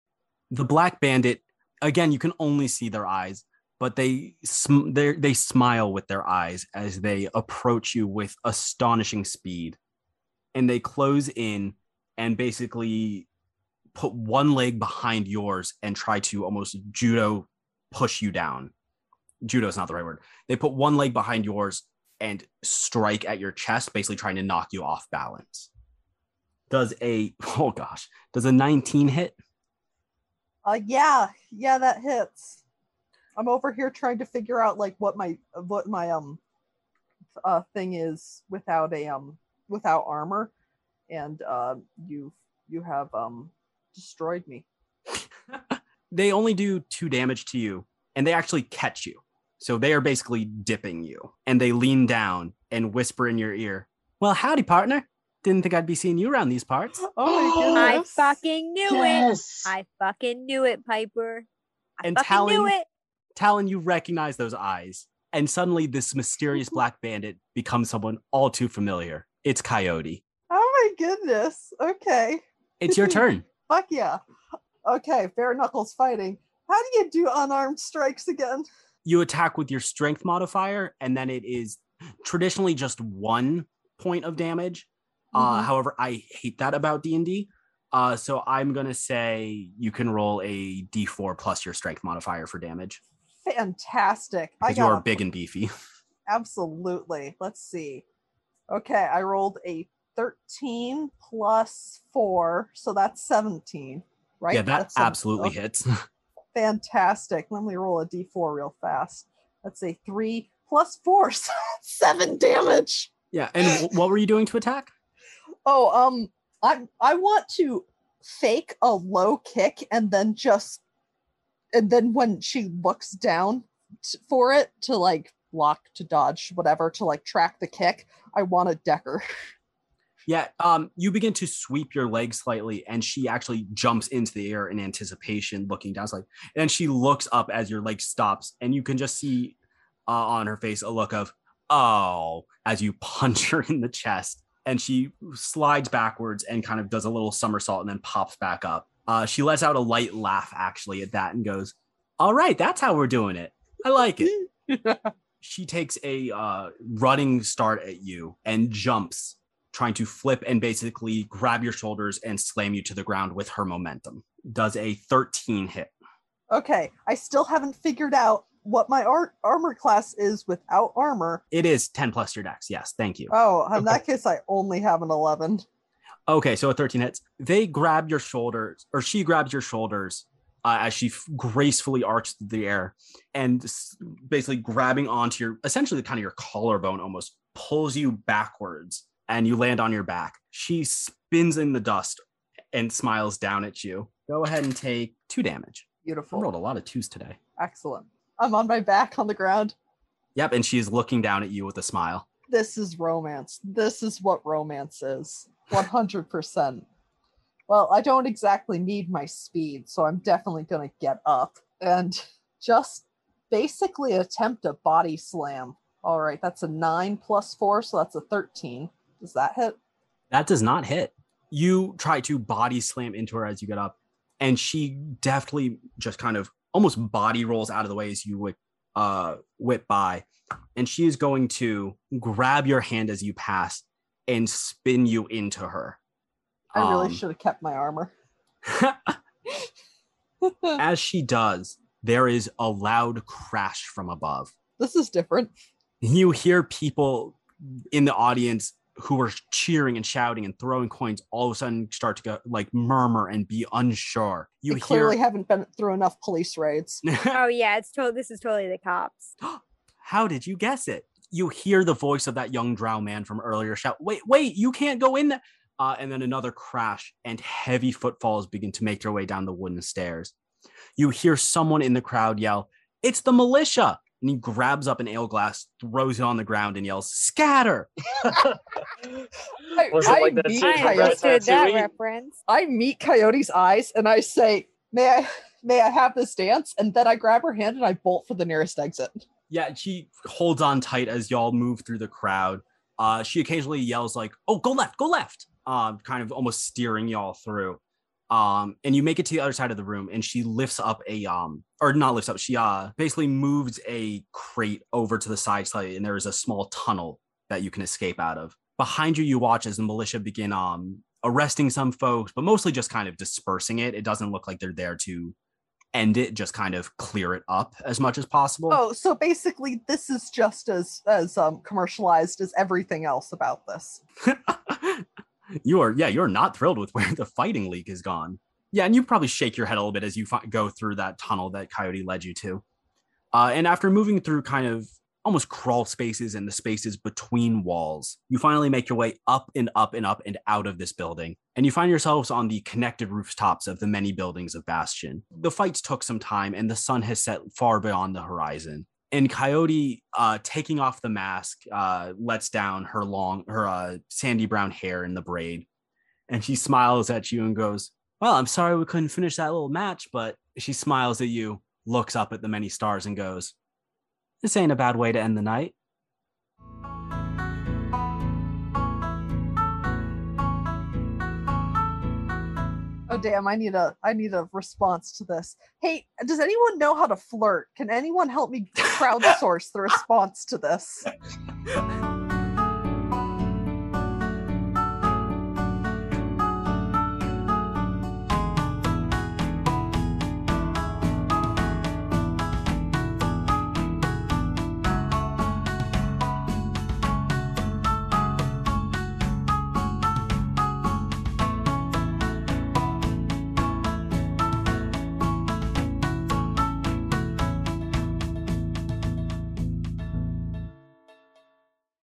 The Black Bandit, again, you can only see their eyes, but they sm- they they smile with their eyes as they approach you with astonishing speed, and they close in and basically put one leg behind yours and try to almost judo push you down. Judo is not the right word. They put one leg behind yours and strike at your chest, basically trying to knock you off balance. Does a oh gosh, does a 19 hit? Uh yeah, yeah, that hits. I'm over here trying to figure out like what my what my um uh thing is without a um without armor, and uh you you have um destroyed me. they only do two damage to you and they actually catch you. So they are basically dipping you and they lean down and whisper in your ear, Well, howdy, partner. Didn't think I'd be seeing you around these parts. Oh my goodness. I fucking knew it. I fucking knew it, Piper. I And fucking knew Talon- it. Talon, you recognize those eyes. And suddenly this mysterious mm-hmm. black bandit becomes someone all too familiar. It's Coyote. Oh my goodness. Okay. It's your turn. Fuck yeah. Okay, bare knuckles fighting. How do you do unarmed strikes again? You attack with your strength modifier, and then it is traditionally just one point of damage. Uh, Mhm. however, I hate that about D and D. Uh, so I'm gonna say you can roll a D4 plus your strength modifier for damage Fantastic. I because you are big and beefy. Absolutely. Let's see. Okay, I rolled a 13 plus 4, so that's 17, right? Yeah, that That's absolutely okay, hits. Fantastic. Let me roll a d4 real fast. Let's say 3 plus 4, so 7 damage. yeah, and what were you doing to attack? Oh, um I I want to fake a low kick and then just and then when she looks down t- for it to like block to dodge whatever to like track the kick, I want a decker. Yeah, um, you begin to sweep your leg slightly, and she actually jumps into the air in anticipation, looking down. It's like, and she looks up as your leg stops, and you can just see uh, on her face a look of "oh" as you punch her in the chest, and she slides backwards and kind of does a little somersault and then pops back up. Uh, she lets out a light laugh actually at that and goes, "All right, that's how we're doing it. I like it." she takes a uh, running start at you and jumps trying to flip and basically grab your shoulders and slam you to the ground with her momentum. Does a 13 hit? Okay, I still haven't figured out what my ar- armor class is without armor. It is 10 plus your dex. Yes, thank you. Oh, in that case, I only have an 11. Okay, so a 13 hits. They grab your shoulders, or she grabs your shoulders uh, as she f- gracefully arcs through the air and s- basically grabbing onto your, essentially kind of your collarbone almost, pulls you backwards and you land on your back. She spins in the dust and smiles down at you. Go ahead and take two damage. I Beautiful. rolled a lot of twos today. Excellent. I'm on my back on the ground. Yep, and she's looking down at you with a smile. This is romance. This is what romance is. 100%. Well, I don't exactly need my speed, so I'm definitely going to get up and just basically attempt a body slam. All right, that's a 9 plus 4, so that's a 13. Does that hit? That does not hit. You try to body slam into her as you get up, and she deftly just kind of almost body rolls out of the way as you whip, uh, whip by. And she is going to grab your hand as you pass and spin you into her. I really Um, should have kept my armor. as she does, there is a loud crash from above. this is different. You hear people in the audience who are cheering and shouting and throwing coins all of a sudden start to go like murmur and be unsure. You You hear clearly haven't been through enough police raids. Oh yeah, it's totally This is totally the cops. How did you guess it? You hear the voice of that young drow man from earlier shout, Wait, wait, you can't go in there. Uh, and then another crash, and heavy footfalls begin to make their way down the wooden stairs. You hear someone in the crowd yell, It's the militia! And he grabs up an ale glass, throws it on the ground, and yells, Scatter! I, Was it I like that meet scene I from Coyote- understood that reference. I meet Coyote's eyes and I say, "May I, may I have this dance?" And then I grab her hand and I bolt for the nearest exit. Yeah, she holds on tight as y'all move through the crowd. Uh, she occasionally yells like, "Oh, go left, go left!" Um, kind of almost steering y'all through. Um, and you make it to the other side of the room, and she lifts up a um, or not lifts up. She uh basically moves a crate over to the side slightly, and there is a small tunnel that you can escape out of. Behind you, you watch as the militia begin um arresting some folks, but mostly just kind of dispersing it. It doesn't look like they're there to end it, just kind of clear it up as much as possible. Oh, so basically, this is just as as um, commercialized as everything else about this. you are yeah you're not thrilled with where the fighting league has gone. Yeah and you probably shake your head a little bit as you fi- go through that tunnel that coyote led you to. Uh, and after moving through kind of almost crawl spaces and the spaces between walls you finally make your way up and up and up and out of this building and you find yourselves on the connected rooftops of the many buildings of bastion. The fights took some time and the sun has set far beyond the horizon and Coyote, uh, taking off the mask, uh, lets down her long, her uh, sandy brown hair in the braid, and she smiles at you and goes, "Well, I'm sorry we couldn't finish that little match, but." She smiles at you, looks up at the many stars, and goes, "This ain't a bad way to end the night." Oh mm-hmm. damn! I need a I need a response to this. Hey, does anyone know how to flirt? Can anyone help me crowdsource the response to this?